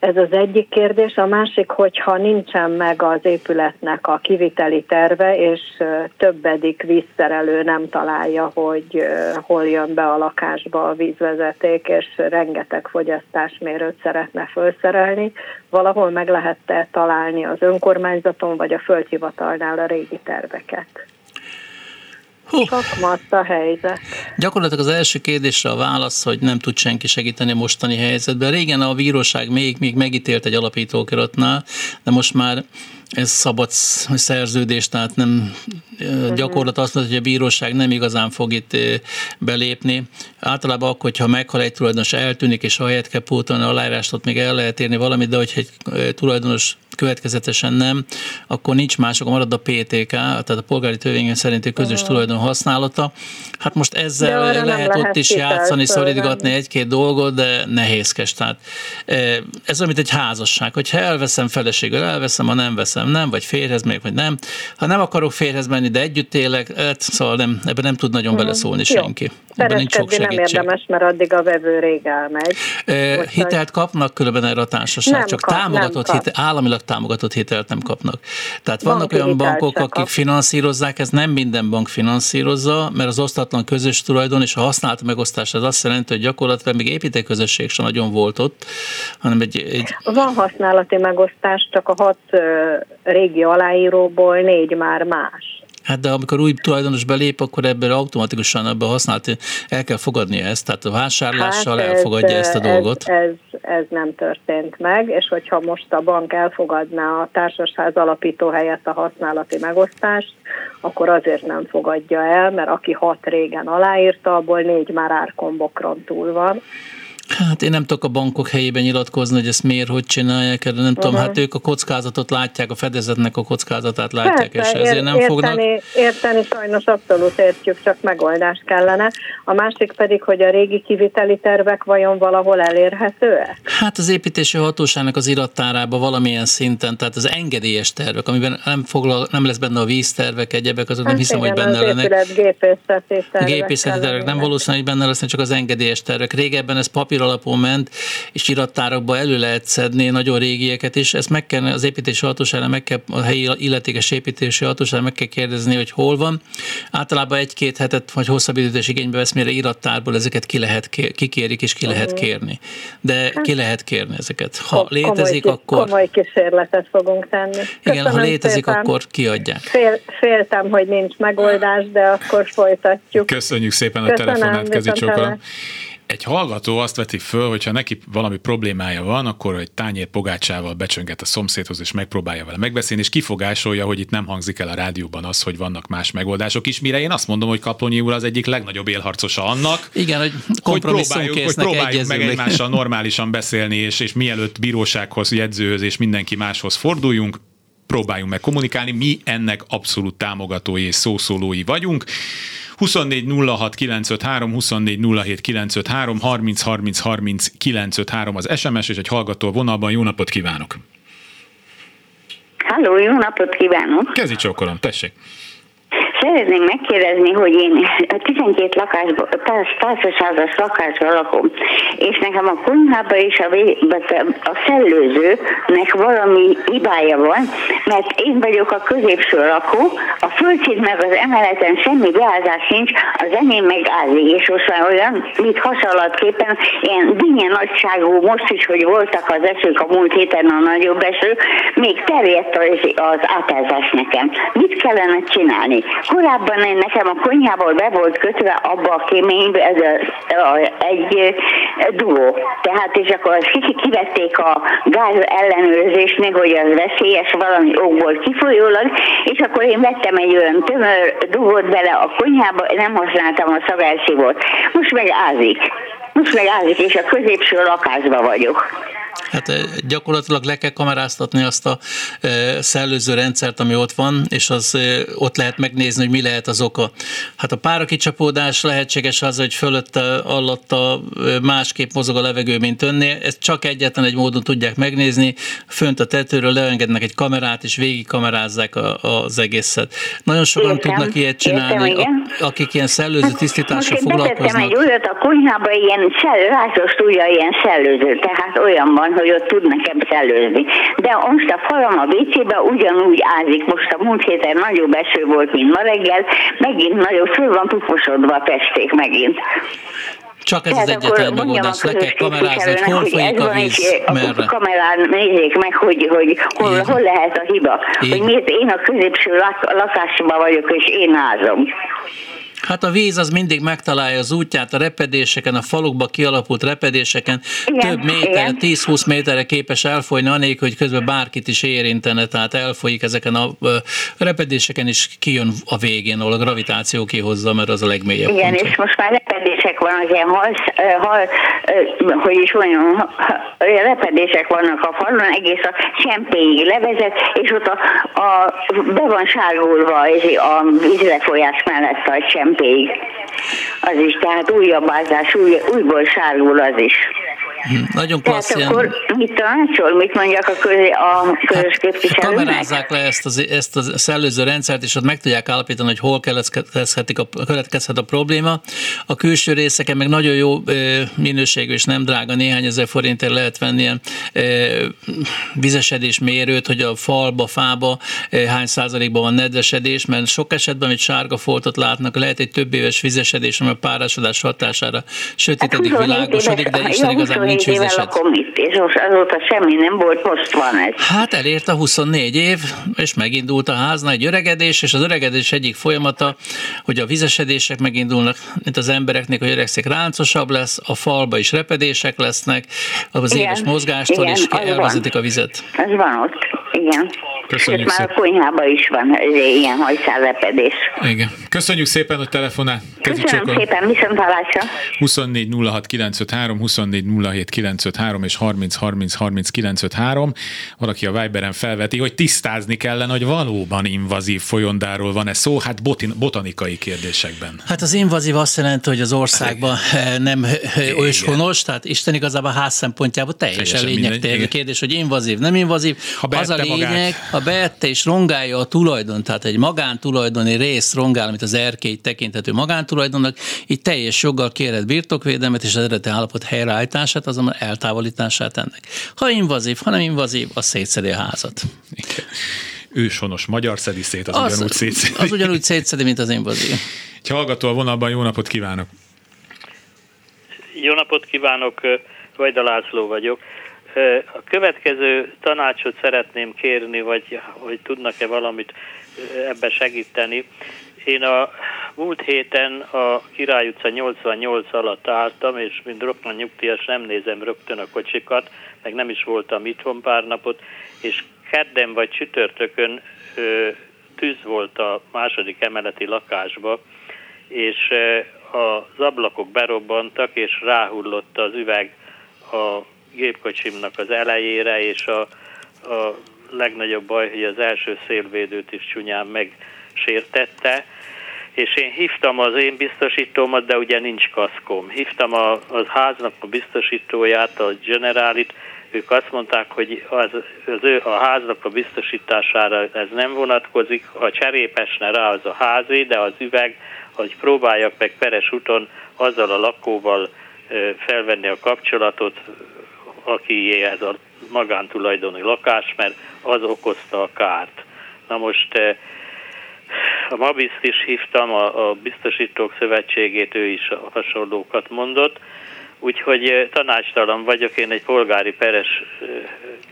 ez az egyik kérdés. A másik, hogyha nincsen meg az épületnek a kiviteli terve, és többedik vízszerelő nem találja, hogy hol jön be a lakásba a vízvezeték, és rengeteg fogyasztásmérőt szeretne felszerelni, valahol meg lehet találni az önkormányzaton vagy a földhivatalnál a régi terveket. Sok a helyzet. Gyakorlatilag az első kérdésre a válasz, hogy nem tud senki segíteni a mostani helyzetben. Régen a bíróság még, még megítélt egy alapítókeratnál, de most már ez szabad szerződés, tehát nem gyakorlat azt mondja, hogy a bíróság nem igazán fog itt belépni. Általában akkor, hogyha meghal egy tulajdonos, eltűnik, és ahelyett kell pótolni aláírást, ott még el lehet érni valamit, de hogyha egy tulajdonos következetesen nem, akkor nincs más, akkor marad a PTK, tehát a polgári törvényen szerinti közös tulajdon használata. Hát most ezzel lehet, lehet ott is játszani, szorítgatni egy-két dolgot, de nehézkes. Tehát ez olyan, mint egy házasság. Hogyha elveszem feleségül, elveszem, ha nem veszem, nem, vagy férhez még, vagy nem. Ha nem akarok férhez menni, de együtt élek, hát, szóval nem, ebben nem tud nagyon hmm. beleszólni Jó. senki. Ebben nincs sok segítség. nem érdemes, mert addig a vevő rég elmegy. E, hitelt kapnak különben erre a társaság, csak kap, támogatott hitel, államilag támogatott hitelt nem kapnak. Tehát vannak Banki olyan bankok, akik kap. finanszírozzák, ez nem minden bank finanszírozza, mert az osztatlan közös tulajdon és a használt megosztás az azt jelenti, hogy gyakorlatilag még építőközösség sem nagyon volt ott, hanem egy, egy... Van használati megosztás, csak a hat régi aláíróból négy már más. Hát de amikor új tulajdonos belép, akkor ebből automatikusan ebből használt, el kell fogadnia ezt, tehát a vásárlással hát ez, elfogadja ezt a dolgot. Ez, ez, ez nem történt meg, és hogyha most a bank elfogadná a társasház alapító helyett a használati megosztást, akkor azért nem fogadja el, mert aki hat régen aláírta, abból négy már árkombokron túl van. Hát én nem tudok a bankok helyében nyilatkozni, hogy ezt miért, hogy csinálják, erre nem uh-huh. tudom, hát ők a kockázatot látják, a fedezetnek a kockázatát látják, Persze, és ezért nem érteni, fognak. Érteni sajnos abszolút értjük, csak megoldást kellene. A másik pedig, hogy a régi kiviteli tervek vajon valahol elérhető-e? Hát az építési hatóságnak az irattárába valamilyen szinten, tehát az engedélyes tervek, amiben nem, foglal, nem lesz benne a víztervek, egyebek, azok hát nem hiszem, igen, hogy benne lennek. Gépészeti tervek. Gépészeti tervek nem valószínű, hogy benne lesznek, csak az engedélyes tervek. Régebben ez papír papír alapon ment, és irattárokba elő lehet szedni nagyon régieket, és ezt meg kell, az építési hatóságra meg kell, a helyi illetékes építési hatóságra meg kell kérdezni, hogy hol van. Általában egy-két hetet vagy hosszabb időt igénybe vesz, mire irattárból ezeket ki lehet, kikérik és ki lehet kérni. De hát, ki lehet kérni ezeket. Ha létezik, komoly, akkor... Komoly kísérletet fogunk tenni. Köszönöm Igen, ha létezik, szépen. akkor kiadják. Fél, féltem, hogy nincs megoldás, de akkor folytatjuk. Köszönjük szépen a Köszönöm, telefonát, Kezi egy hallgató azt veti föl, hogyha neki valami problémája van, akkor egy tányér pogácsával becsönget a szomszédhoz, és megpróbálja vele megbeszélni, és kifogásolja, hogy itt nem hangzik el a rádióban az, hogy vannak más megoldások is, mire én azt mondom, hogy Kaplonyi úr az egyik legnagyobb élharcosa annak, Igen, hogy, hogy próbáljuk, hogy próbáljuk meg egymással normálisan beszélni, és, és mielőtt bírósághoz, jegyzőhöz és mindenki máshoz forduljunk, próbáljunk meg kommunikálni, mi ennek abszolút támogatói és szószólói vagyunk. 24 06 953, 24 07 953, 30 30 30 953 az SMS, és egy hallgató vonalban. Jó napot kívánok! Halló, jó napot kívánok! Kezi csókolom, tessék! Szeretném megkérdezni, hogy én 12 lakásban, társasházas lakásban lakom, és nekem a konyhába és a, a szellőzőnek valami hibája van, mert én vagyok a középső lakó, a földszint meg az emeleten semmi beázás nincs, az enyém meg ázik, és most már olyan, mint hasonlatképpen, ilyen dinnye nagyságú, most is, hogy voltak az esők a múlt héten a nagyobb eső, még terjedt az, az átázás nekem. Mit kellene csinálni? Korábban én nekem a konyhából be volt kötve abba a kéménybe ez a, a, egy duó. Tehát és akkor azt kivették a gáz ellenőrzésnél, hogy az veszélyes valami okból kifolyólag, és akkor én vettem egy olyan tömör dugót bele a konyhába, nem használtam a szagelszívót. Most meg ázik. Most meg ázik, és a középső lakásba vagyok. Hát gyakorlatilag le kell kameráztatni azt a szellőző rendszert, ami ott van, és az ott lehet megnézni, hogy mi lehet az oka. Hát a párakicsapódás lehetséges az, hogy fölötte, alatta másképp mozog a levegő, mint önnél. Ezt csak egyetlen egy módon tudják megnézni. Fönt a tetőről leengednek egy kamerát, és végig kamerázzák a, az egészet. Nagyon sokan értem, tudnak ilyet csinálni, értem, akik ilyen szellőző tisztítással foglalkoznak. egy olyat a konyhába, ilyen szell, rázos tudja, ilyen szellőző, tehát olyan van, hogy ott tud nekem szellőzni. De most a falam a WC-be ugyanúgy ázik. Most a múlt héten nagyobb eső volt, mint ma reggel, megint nagyobb, föl van pufosodva a pesték megint. Csak ez Tehát az egyetlen megoldás, le kell kamerázni, hogy hol folyik a víz, merre. kamerán nézzék meg, hogy, hogy hol, hol lehet a hiba. Így. Hogy miért én a középső lakásban vagyok, és én ázom. Hát a víz az mindig megtalálja az útját a repedéseken, a falukba kialapult repedéseken, igen, több méter, 10-20 méterre képes elfolyni, anélkül, hogy közben bárkit is érintene, tehát elfolyik ezeken a repedéseken, és kijön a végén, ahol a gravitáció kihozza, mert az a legmélyebb Igen, pontja. és most már repedések van, az ilyen hal, hal hogy is olyan, repedések vannak a falon, egész a sempéig levezet, és ott a, a be van sárgulva a vízlefolyás mellett a sem csempéig. Az is, tehát újabb ázás, új, újból sárgul az is. Nagyon klassz. Tehát akkor mit tanácsol, mit mondjak a, közé, a közös hát, képviselőnek? Kamerázzák le ezt, az, ezt a szellőző rendszert, és ott meg tudják állapítani, hogy hol keletkezhet a, keletkezhet a probléma. A külső részeken meg nagyon jó minőségű és nem drága, néhány ezer forintért lehet venni ilyen vizesedés mérőt, hogy a falba, fába hány százalékban van nedvesedés, mert sok esetben, amit sárga foltot látnak, lehet egy több éves vizesedés, ami a párásodás hatására sötétedik, hát világosodik, de Isten igazán nincs éve lakom itt, és most azóta semmi nem volt, most van ez. Hát elért a 24 év, és megindult a házna egy öregedés, és az öregedés egyik folyamata, hogy a vizesedések megindulnak, mint az embereknek, hogy öregszik ráncosabb lesz, a falba is repedések lesznek, az éves mozgástól igen, is elvezetik a vizet. Ez van ott, igen. Köszönjük Sőt, már a konyhában is van ilyen hajszállepedés. Igen. Köszönjük szépen, hogy telefonál. Köszönöm csokon. szépen, viszont hallásra. 24 06 953, 24 07 953 és 30 30 30 953. Valaki a Viberen felveti, hogy tisztázni kellene, hogy valóban invazív folyondáról van-e szó, hát botin, botanikai kérdésekben. Hát az invazív azt jelenti, hogy az országban eh, nem eh, őshonos, tehát Isten igazából a ház szempontjából teljesen, teljesen lényegtelen kérdés, hogy invazív, nem invazív. Ha az a lényeg, magát. Ha beette és rongálja a tulajdon, tehát egy magántulajdoni rész rongál, amit az erkély tekinthető magántulajdonnak, így teljes joggal kérhet birtokvédelmet és az eredeti állapot helyreállítását, azonban eltávolítását ennek. Ha invazív, ha nem invazív, az szétszedi a házat. Igen. Őshonos magyar szedi szét, az, az ugyanúgy szétszedi. Az ugyanúgy szétszedi, mint az invazív. Egy hallgató a vonalban, jó napot kívánok! Jó napot kívánok, Vajda László vagyok. A következő tanácsot szeretném kérni, vagy hogy tudnak-e valamit ebbe segíteni. Én a múlt héten a Király utca 88 alatt álltam, és mint roknan nyugdíjas nem nézem rögtön a kocsikat, meg nem is voltam itthon pár napot, és kedden vagy csütörtökön ö, tűz volt a második emeleti lakásba, és ö, az ablakok berobbantak, és ráhullott az üveg a gépkocsimnak az elejére, és a, a legnagyobb baj, hogy az első szélvédőt is csúnyán megsértette, és én hívtam az én biztosítómat, de ugye nincs kaszkom. Hívtam a, az háznak a biztosítóját, a generálit, ők azt mondták, hogy az, az ő, a háznak a biztosítására ez nem vonatkozik, ha cserépesne rá az a házé, de az üveg, hogy próbáljak meg peres úton azzal a lakóval felvenni a kapcsolatot, aki ez a magántulajdoni lakás, mert az okozta a kárt. Na most a Mabiszt is hívtam, a, a Biztosítók Szövetségét, ő is hasonlókat mondott, úgyhogy tanácstalan vagyok, én egy polgári peres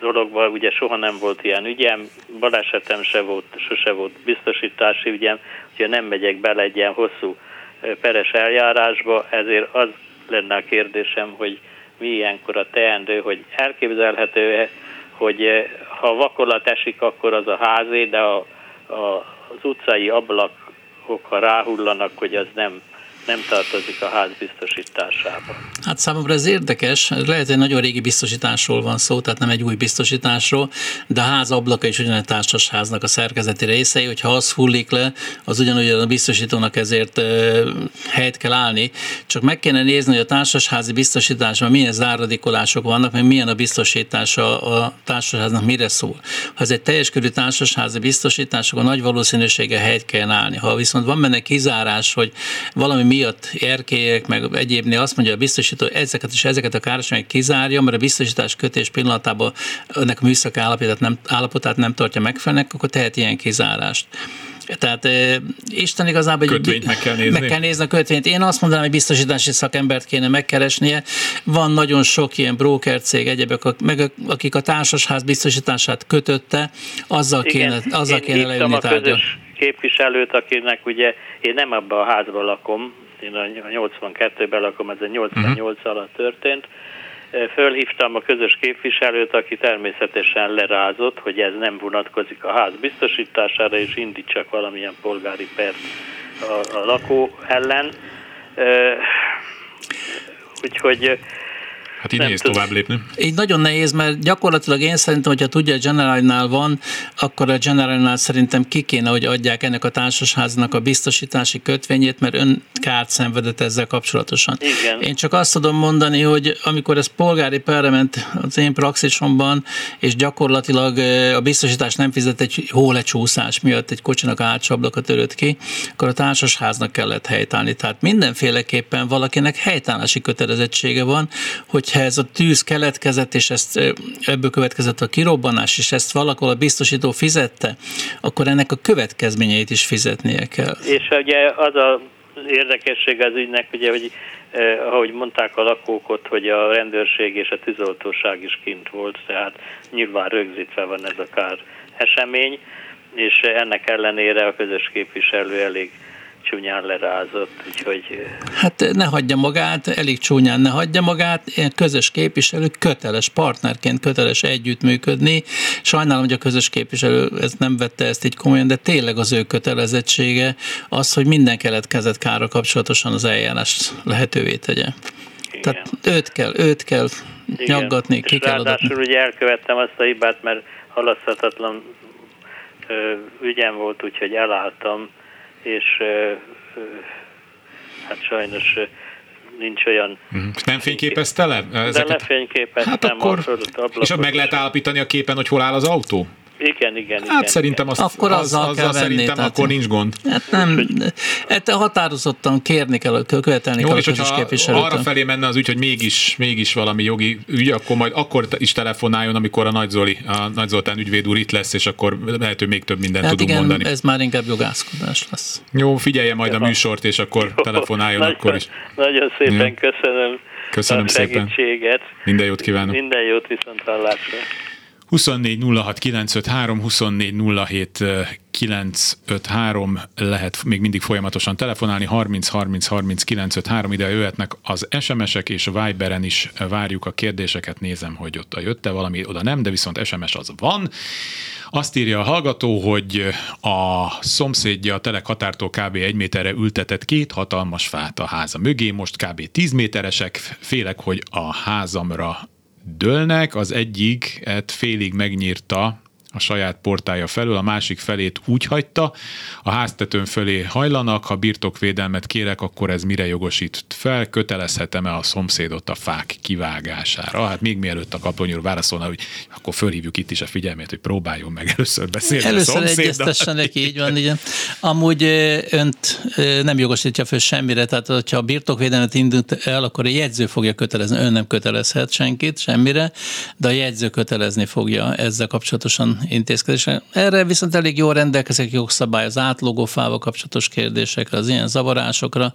dologban ugye soha nem volt ilyen ügyem, balesetem se volt, sose volt biztosítási ügyem, ugye nem megyek bele egy ilyen hosszú peres eljárásba, ezért az lenne a kérdésem, hogy mi ilyenkor a teendő, hogy elképzelhető hogy ha vakolat esik, akkor az a házé, de a, a az utcai ablakok, ha ráhullanak, hogy az nem nem tartozik a ház biztosításába. Hát számomra ez érdekes, lehet, hogy nagyon régi biztosításról van szó, tehát nem egy új biztosításról, de a ház ablaka is ugyanegy társasháznak a szerkezeti részei, hogyha az hullik le, az ugyanúgy a biztosítónak ezért helyt kell állni, csak meg kéne nézni, hogy a társasházi biztosításban milyen záradékolások vannak, meg milyen a biztosítása a társasháznak mire szól. Ha ez egy teljes körű társasházi biztosítás, akkor nagy valószínűséggel helyt kell állni. Ha viszont van benne kizárás, hogy valami miatt erkélyek, meg egyébnél azt mondja a biztosító, ezeket és ezeket a károsanyag kizárja, mert a biztosítás kötés pillanatában ennek a műszaki állapotát nem, állapotát nem tartja megfelelnek, akkor tehet ilyen kizárást. Tehát e, Isten igazából kötvényt meg kell nézni. Meg kell nézni a kötvényt. Én azt mondanám, hogy biztosítási szakembert kéne megkeresnie. Van nagyon sok ilyen broker cég, egyebek, meg akik a társasház biztosítását kötötte, azzal Igen. kéne, azzal kéne leülni tárgyalni képviselőt, akinek ugye én nem abban a házban lakom, én a 82-ben lakom, ez a 88 uh-huh. alatt történt, Fölhívtam a közös képviselőt, aki természetesen lerázott, hogy ez nem vonatkozik a ház biztosítására, és indítsak valamilyen polgári pert a, a lakó ellen. Úgyhogy Hát így nehéz tovább lépni. Így nagyon nehéz, mert gyakorlatilag én szerintem, hogyha tudja, a Generalnál van, akkor a Generalnál szerintem ki kéne, hogy adják ennek a társasháznak a biztosítási kötvényét, mert ön kárt szenvedett ezzel kapcsolatosan. Igen. Én csak azt tudom mondani, hogy amikor ez polgári perre ment az én praxisomban, és gyakorlatilag a biztosítás nem fizet egy hólecsúszás miatt egy kocsinak átsablaka törött ki, akkor a társasháznak kellett helytállni. Tehát mindenféleképpen valakinek helytállási kötelezettsége van, hogy hogyha ez a tűz keletkezett, és ezt ebből következett a kirobbanás, és ezt valahol a biztosító fizette, akkor ennek a következményeit is fizetnie kell. És ugye az a érdekesség az ügynek, ugye, hogy eh, ahogy mondták a lakók ott, hogy a rendőrség és a tűzoltóság is kint volt, tehát nyilván rögzítve van ez a kár esemény, és ennek ellenére a közös képviselő elég csúnyán lerázott, úgyhogy... Hát ne hagyja magát, elég csúnyán ne hagyja magát, közös képviselő köteles partnerként köteles együttműködni. Sajnálom, hogy a közös képviselő ez nem vette ezt így komolyan, de tényleg az ő kötelezettsége az, hogy minden keletkezett kára kapcsolatosan az eljárást lehetővé tegye. Igen. Tehát őt kell, őt kell Igen. nyaggatni, ki kell adatni. ugye elkövettem azt a hibát, mert halaszthatatlan ügyem volt, úgyhogy elálltam, és hát sajnos nincs olyan... Mhm. Nem fényképezte le? Ezeket? De lefényképeztem. Hát akkor, a és meg lehet állapítani a képen, hogy hol áll az autó? Igen, igen. Hát igen, szerintem azt, akkor az, azzal, azzal kell szerintem venni, akkor nincs gond. Hát nem, hát határozottan kérni kell, követelni Jó, kell és a képviselőtől. arra felé menne az ügy, hogy mégis, mégis valami jogi ügy, akkor majd akkor is telefonáljon, amikor a Nagy, Zoli, a Nagy Zoltán ügyvéd úr itt lesz, és akkor lehet, hogy még több mindent hát tudunk igen, mondani. ez már inkább jogászkodás lesz. Jó, figyelje majd a műsort, és akkor Jó, telefonáljon nagyon, akkor is. Nagyon szépen köszönöm. Köszönöm a szépen. Minden jót kívánok. Minden jót viszont hallásra. 24 06 953, 24 07 953 lehet még mindig folyamatosan telefonálni, 30 30 30 953 ide jöhetnek az SMS-ek, és Viberen is várjuk a kérdéseket, nézem, hogy ott a jötte valami, oda nem, de viszont SMS az van. Azt írja a hallgató, hogy a szomszédja a telek határtól kb. egy méterre ültetett két hatalmas fát a háza mögé, most kb. 10 méteresek, félek, hogy a házamra dőlnek, az egyik félig megnyírta a saját portája felől, a másik felét úgy hagyta, a háztetőn fölé hajlanak, ha birtokvédelmet kérek, akkor ez mire jogosít fel, kötelezhetem-e a szomszédot a fák kivágására? Hát még mielőtt a kaponyúr válaszolna, hogy akkor fölhívjuk itt is a figyelmét, hogy próbáljon meg először beszélni Először a egyeztessenek, így van, igen. Amúgy önt nem jogosítja föl semmire, tehát ha a birtokvédelmet indult el, akkor a jegyző fogja kötelezni, ön nem kötelezhet senkit semmire, de a jegyző kötelezni fogja ezzel kapcsolatosan intézkedésre. Erre viszont elég jól rendelkezik jogszabály az átlógófával kapcsolatos kérdésekre, az ilyen zavarásokra.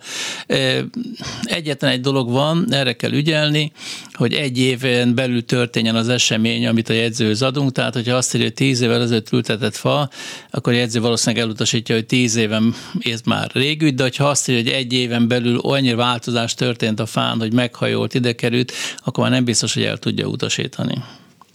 Egyetlen egy dolog van, erre kell ügyelni, hogy egy éven belül történjen az esemény, amit a jegyzőhöz adunk, tehát hogyha azt írja, hogy tíz évvel ezelőtt ültetett fa, akkor a jegyző valószínűleg elutasítja, hogy tíz éven ez már régügy, de ha azt írja, hogy egy éven belül olyan változás történt a fán, hogy meghajolt, ide került, akkor már nem biztos, hogy el tudja utasítani.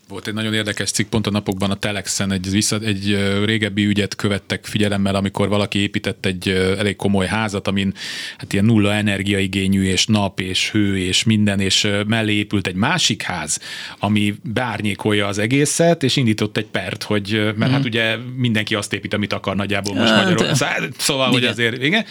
Volt egy nagyon érdekes cikk pont a napokban a Telexen, egy, vissza, egy régebbi ügyet követtek figyelemmel, amikor valaki épített egy elég komoly házat, amin hát ilyen nulla energiaigényű, és nap, és hő, és minden, és mellé épült egy másik ház, ami beárnyékolja az egészet, és indított egy pert, hogy, mert mm. hát mhm. ugye mindenki azt épít, amit akar nagyjából most hát, Magyarországon. Szóval, igen. hogy azért, igen,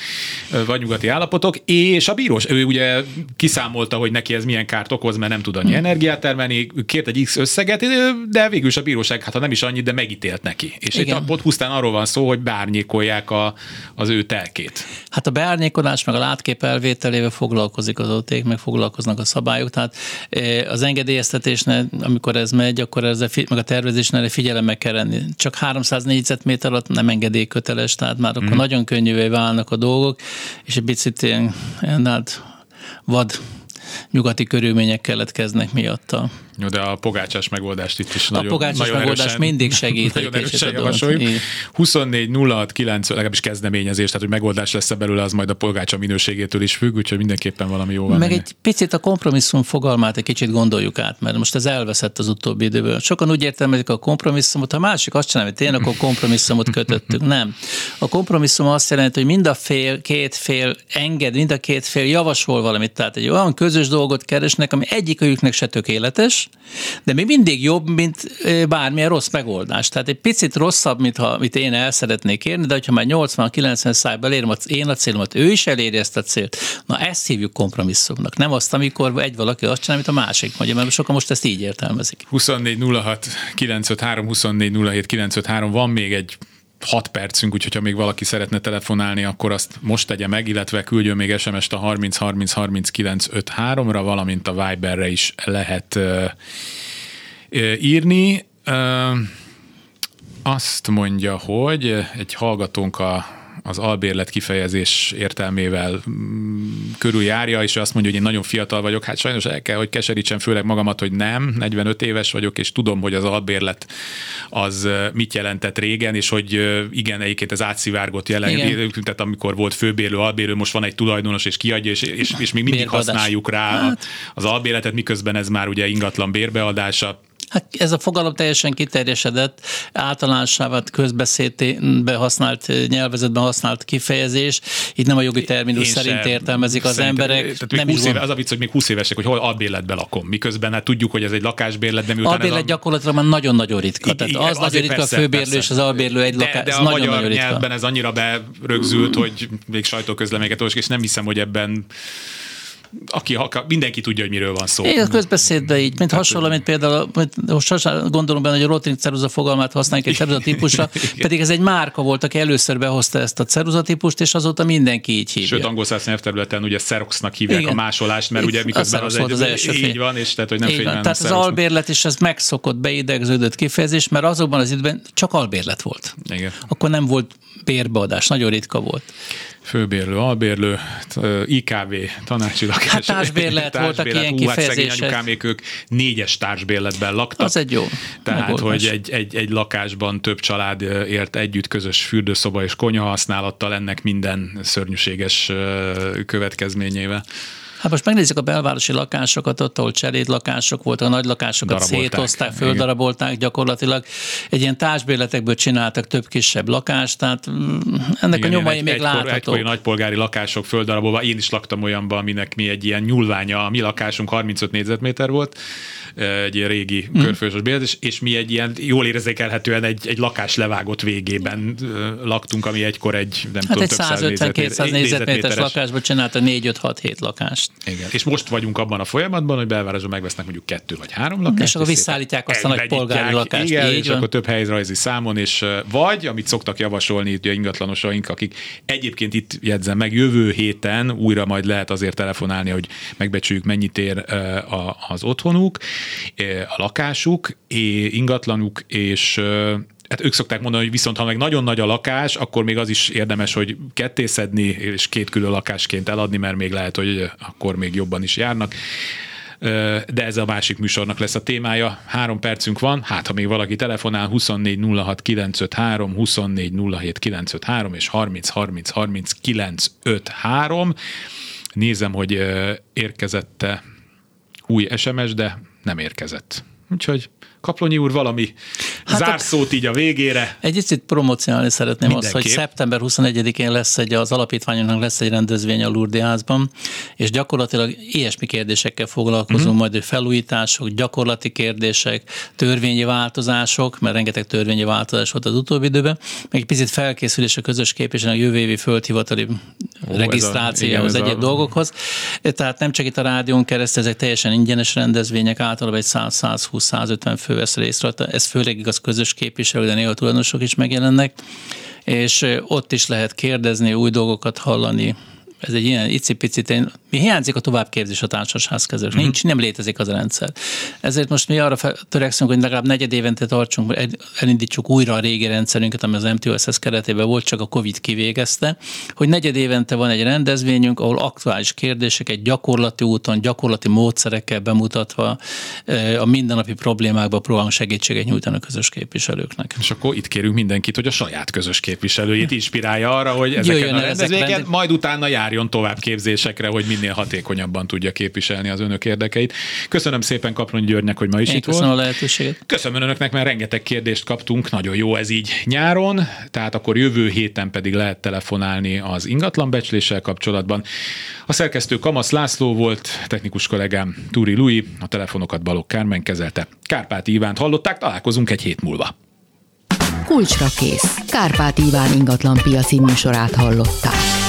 vagy nyugati állapotok, és a bírós, ő ugye kiszámolta, hogy neki ez milyen kárt okoz, mert nem tud annyi mm. energiát termelni, kért egy X összeget, de végül is a bíróság, hát ha nem is annyit, de megítélt neki. És Igen. itt pont pusztán arról van szó, hogy beárnyékolják a, az ő telkét. Hát a beárnyékolás meg a látkép elvételével foglalkozik az OT, meg foglalkoznak a szabályok. Tehát e, az engedélyeztetésnél, amikor ez megy, akkor ez a, meg a tervezésnél figyelemmel kell lenni. Csak 300 négyzetméter alatt nem engedélyköteles, tehát már akkor mm. nagyon könnyűvé válnak a dolgok, és egy picit ilyen, hát vad nyugati körülmények keletkeznek miatta. Jó, de a pogácsás megoldást itt is a nagyon, pogácsás nagyon megoldás erősen, mindig segít. Nagyon erősen javasoljuk. 24 06 9, legalábbis kezdeményezés, tehát hogy megoldás lesz -e belőle, az majd a pogácsa minőségétől is függ, úgyhogy mindenképpen valami jó van. Meg egy picit a kompromisszum fogalmát egy kicsit gondoljuk át, mert most ez elveszett az utóbbi időből. Sokan úgy értelmezik a kompromisszumot, ha másik azt csinálja, hogy én akkor kompromisszumot kötöttük. Nem. A kompromisszum azt jelenti, hogy mind a fél, két fél enged, mind a két fél javasol valamit. Tehát egy olyan közös dolgot keresnek, ami egyikőjüknek se tökéletes, de még mindig jobb, mint bármilyen rossz megoldás. Tehát egy picit rosszabb, mint ha, amit én el szeretnék érni, de hogyha már 80-90 szájban elérem az én a célomat, ő is eléri ezt a célt. Na ezt hívjuk kompromisszumnak. Nem azt, amikor egy valaki azt csinál, mint a másik mondja, mert sokan most ezt így értelmezik. 24 06 953, 24 07 953, van még egy 6 percünk, úgyhogy ha még valaki szeretne telefonálni, akkor azt most tegye meg, illetve küldjön még SMS-t a 30 30 39 53-ra, valamint a Viberre is lehet írni. Azt mondja, hogy egy hallgatónk a az albérlet kifejezés értelmével mm, körüljárja, és azt mondja, hogy én nagyon fiatal vagyok, hát sajnos el kell, hogy keserítsen főleg magamat, hogy nem, 45 éves vagyok, és tudom, hogy az albérlet az mit jelentett régen, és hogy igen, egyébként ez átszivárgott jelen, tehát amikor volt főbérlő, albérlő, most van egy tulajdonos, és kiadja, és, és, és még mindig Bérbeadás. használjuk rá hát. az albérletet, miközben ez már ugye ingatlan bérbeadása, Hát ez a fogalom teljesen kiterjesedett, általánosában közbeszédbe használt, nyelvezetben használt kifejezés. Itt nem a jogi terminus szerint értelmezik az emberek. Tehát nem 20 éve, az a vicc, hogy még 20 évesek, hogy hol albérletbe lakom, miközben hát tudjuk, hogy ez egy lakásbérlet, de Albérlet a... gyakorlatilag már nagyon-nagyon ritka. Tehát igen, az nagyon ritka persze, a főbérlő persze. és az albérlő egy lakás. De, de a nagyon, magyar nagyon ritka. nyelvben ez annyira berögzült, hogy még sajtóközleményeket olvasok, és nem hiszem, hogy ebben aki mindenki tudja, hogy miről van szó. A közbeszédben így, mint Tehát, hasonló, mint például, most sosem gondolom benne, hogy a rotring ceruza fogalmát használjuk egy ceruza típusra, pedig ez egy márka volt, aki először behozta ezt a ceruza típust, és azóta mindenki így hívja. Sőt, angol száz nyelvterületen ugye Xeroxnak hívják Igen. a másolást, mert ugye miközben az, az, egy, az első így van, és tehát, hogy nem fényben, Tehát az albérlet is ez megszokott, beidegződött kifejezés, mert azokban az időben csak albérlet volt. Igen. Akkor nem volt bérbeadás, nagyon ritka volt főbérlő, albérlő, IKV, tanácsi lakás. Hát társbérlet, társbérlet voltak ilyen Hú, hát anyukámék, ők négyes társbérletben laktak. Az egy jó. Tehát, hogy egy, egy, egy lakásban több család ért együtt közös fürdőszoba és konyha használattal ennek minden szörnyűséges következményével. Hát most megnézzük a belvárosi lakásokat, ott, ahol cseréd lakások voltak, a nagy lakásokat szétozták, földarabolták gyakorlatilag. Egy ilyen társbérletekből csináltak több kisebb lakást, tehát mm, ennek Igen, a nyomai egy, még egykor, láthatók. Egykori nagypolgári lakások földarabolva, én is laktam olyanban, aminek mi egy ilyen nyúlványa, a mi lakásunk 35 négyzetméter volt, egy ilyen régi mm. körfős bélet, és, és mi egy ilyen jól érzékelhetően egy, egy lakás levágott végében laktunk, ami egykor egy nem hát tudom, egy 150-200 négyzetméteres lakásban csinálta 4-5-6-7 lakást. Igen. És most vagyunk abban a folyamatban, hogy belvárosban megvesznek mondjuk kettő vagy három lakást. És akkor visszaállítják azt a nagy polgári lakást. Igen, és van. akkor több helyrajzi számon, és vagy, amit szoktak javasolni itt a ingatlanosaink, akik egyébként itt jegyzem meg, jövő héten újra majd lehet azért telefonálni, hogy megbecsüljük, mennyit ér az otthonuk, a lakásuk, ingatlanuk, és hát ők szokták mondani, hogy viszont ha meg nagyon nagy a lakás, akkor még az is érdemes, hogy kettészedni, és két külön lakásként eladni, mert még lehet, hogy akkor még jobban is járnak de ez a másik műsornak lesz a témája. Három percünk van, hát ha még valaki telefonál 24 06 953, 24 07 953 és 30 30 30 953. Nézem, hogy érkezette új SMS, de nem érkezett. Úgyhogy Kaplonyi úr valami hát zárszót így a végére. Egy kicsit promocionálni szeretném Mindenképp. azt, hogy szeptember 21-én lesz egy, az alapítványunknak lesz egy rendezvény a Lurdi házban, és gyakorlatilag ilyesmi kérdésekkel foglalkozunk, uh-huh. majd felújítások, gyakorlati kérdések, törvényi változások, mert rengeteg törvényi változás volt az utóbbi időben, meg egy picit felkészülés a közös képviselő a jövő évi földhivatali regisztrációhoz, egyéb a... dolgokhoz. Tehát nem csak itt a rádión keresztül, ezek teljesen ingyenes rendezvények, általában egy 100-120-150 fő vesz részt. Ez főleg igaz közös képviselő, de néha tulajdonosok is megjelennek, és ott is lehet kérdezni, új dolgokat hallani, ez egy ilyen icipicit, mi hiányzik a továbbképzés a társasházkezelők. Uh-huh. Nincs, nem létezik az a rendszer. Ezért most mi arra törekszünk, hogy legalább negyed évente tartsunk, elindítsuk újra a régi rendszerünket, ami az MTOSS keretében volt, csak a Covid kivégezte, hogy negyed évente van egy rendezvényünk, ahol aktuális kérdéseket gyakorlati úton, gyakorlati módszerekkel bemutatva a mindennapi problémákban próbálunk segítséget nyújtani a közös képviselőknek. És akkor itt kérünk mindenkit, hogy a saját közös képviselőjét inspirálja arra, hogy ezeken a rendezvényeken, majd utána jár járjon tovább képzésekre, hogy minél hatékonyabban tudja képviselni az önök érdekeit. Köszönöm szépen Kaplon Györgynek, hogy ma is Én itt köszönöm volt. a lehetőséget. Köszönöm önöknek, mert rengeteg kérdést kaptunk, nagyon jó ez így nyáron, tehát akkor jövő héten pedig lehet telefonálni az ingatlan becsléssel kapcsolatban. A szerkesztő Kamasz László volt, technikus kollégám Túri Lui, a telefonokat Balogh Kármen kezelte. Kárpát Ivánt hallották, találkozunk egy hét múlva. Kulcsra kész. Kárpát Iván ingatlan piaci műsorát hallották.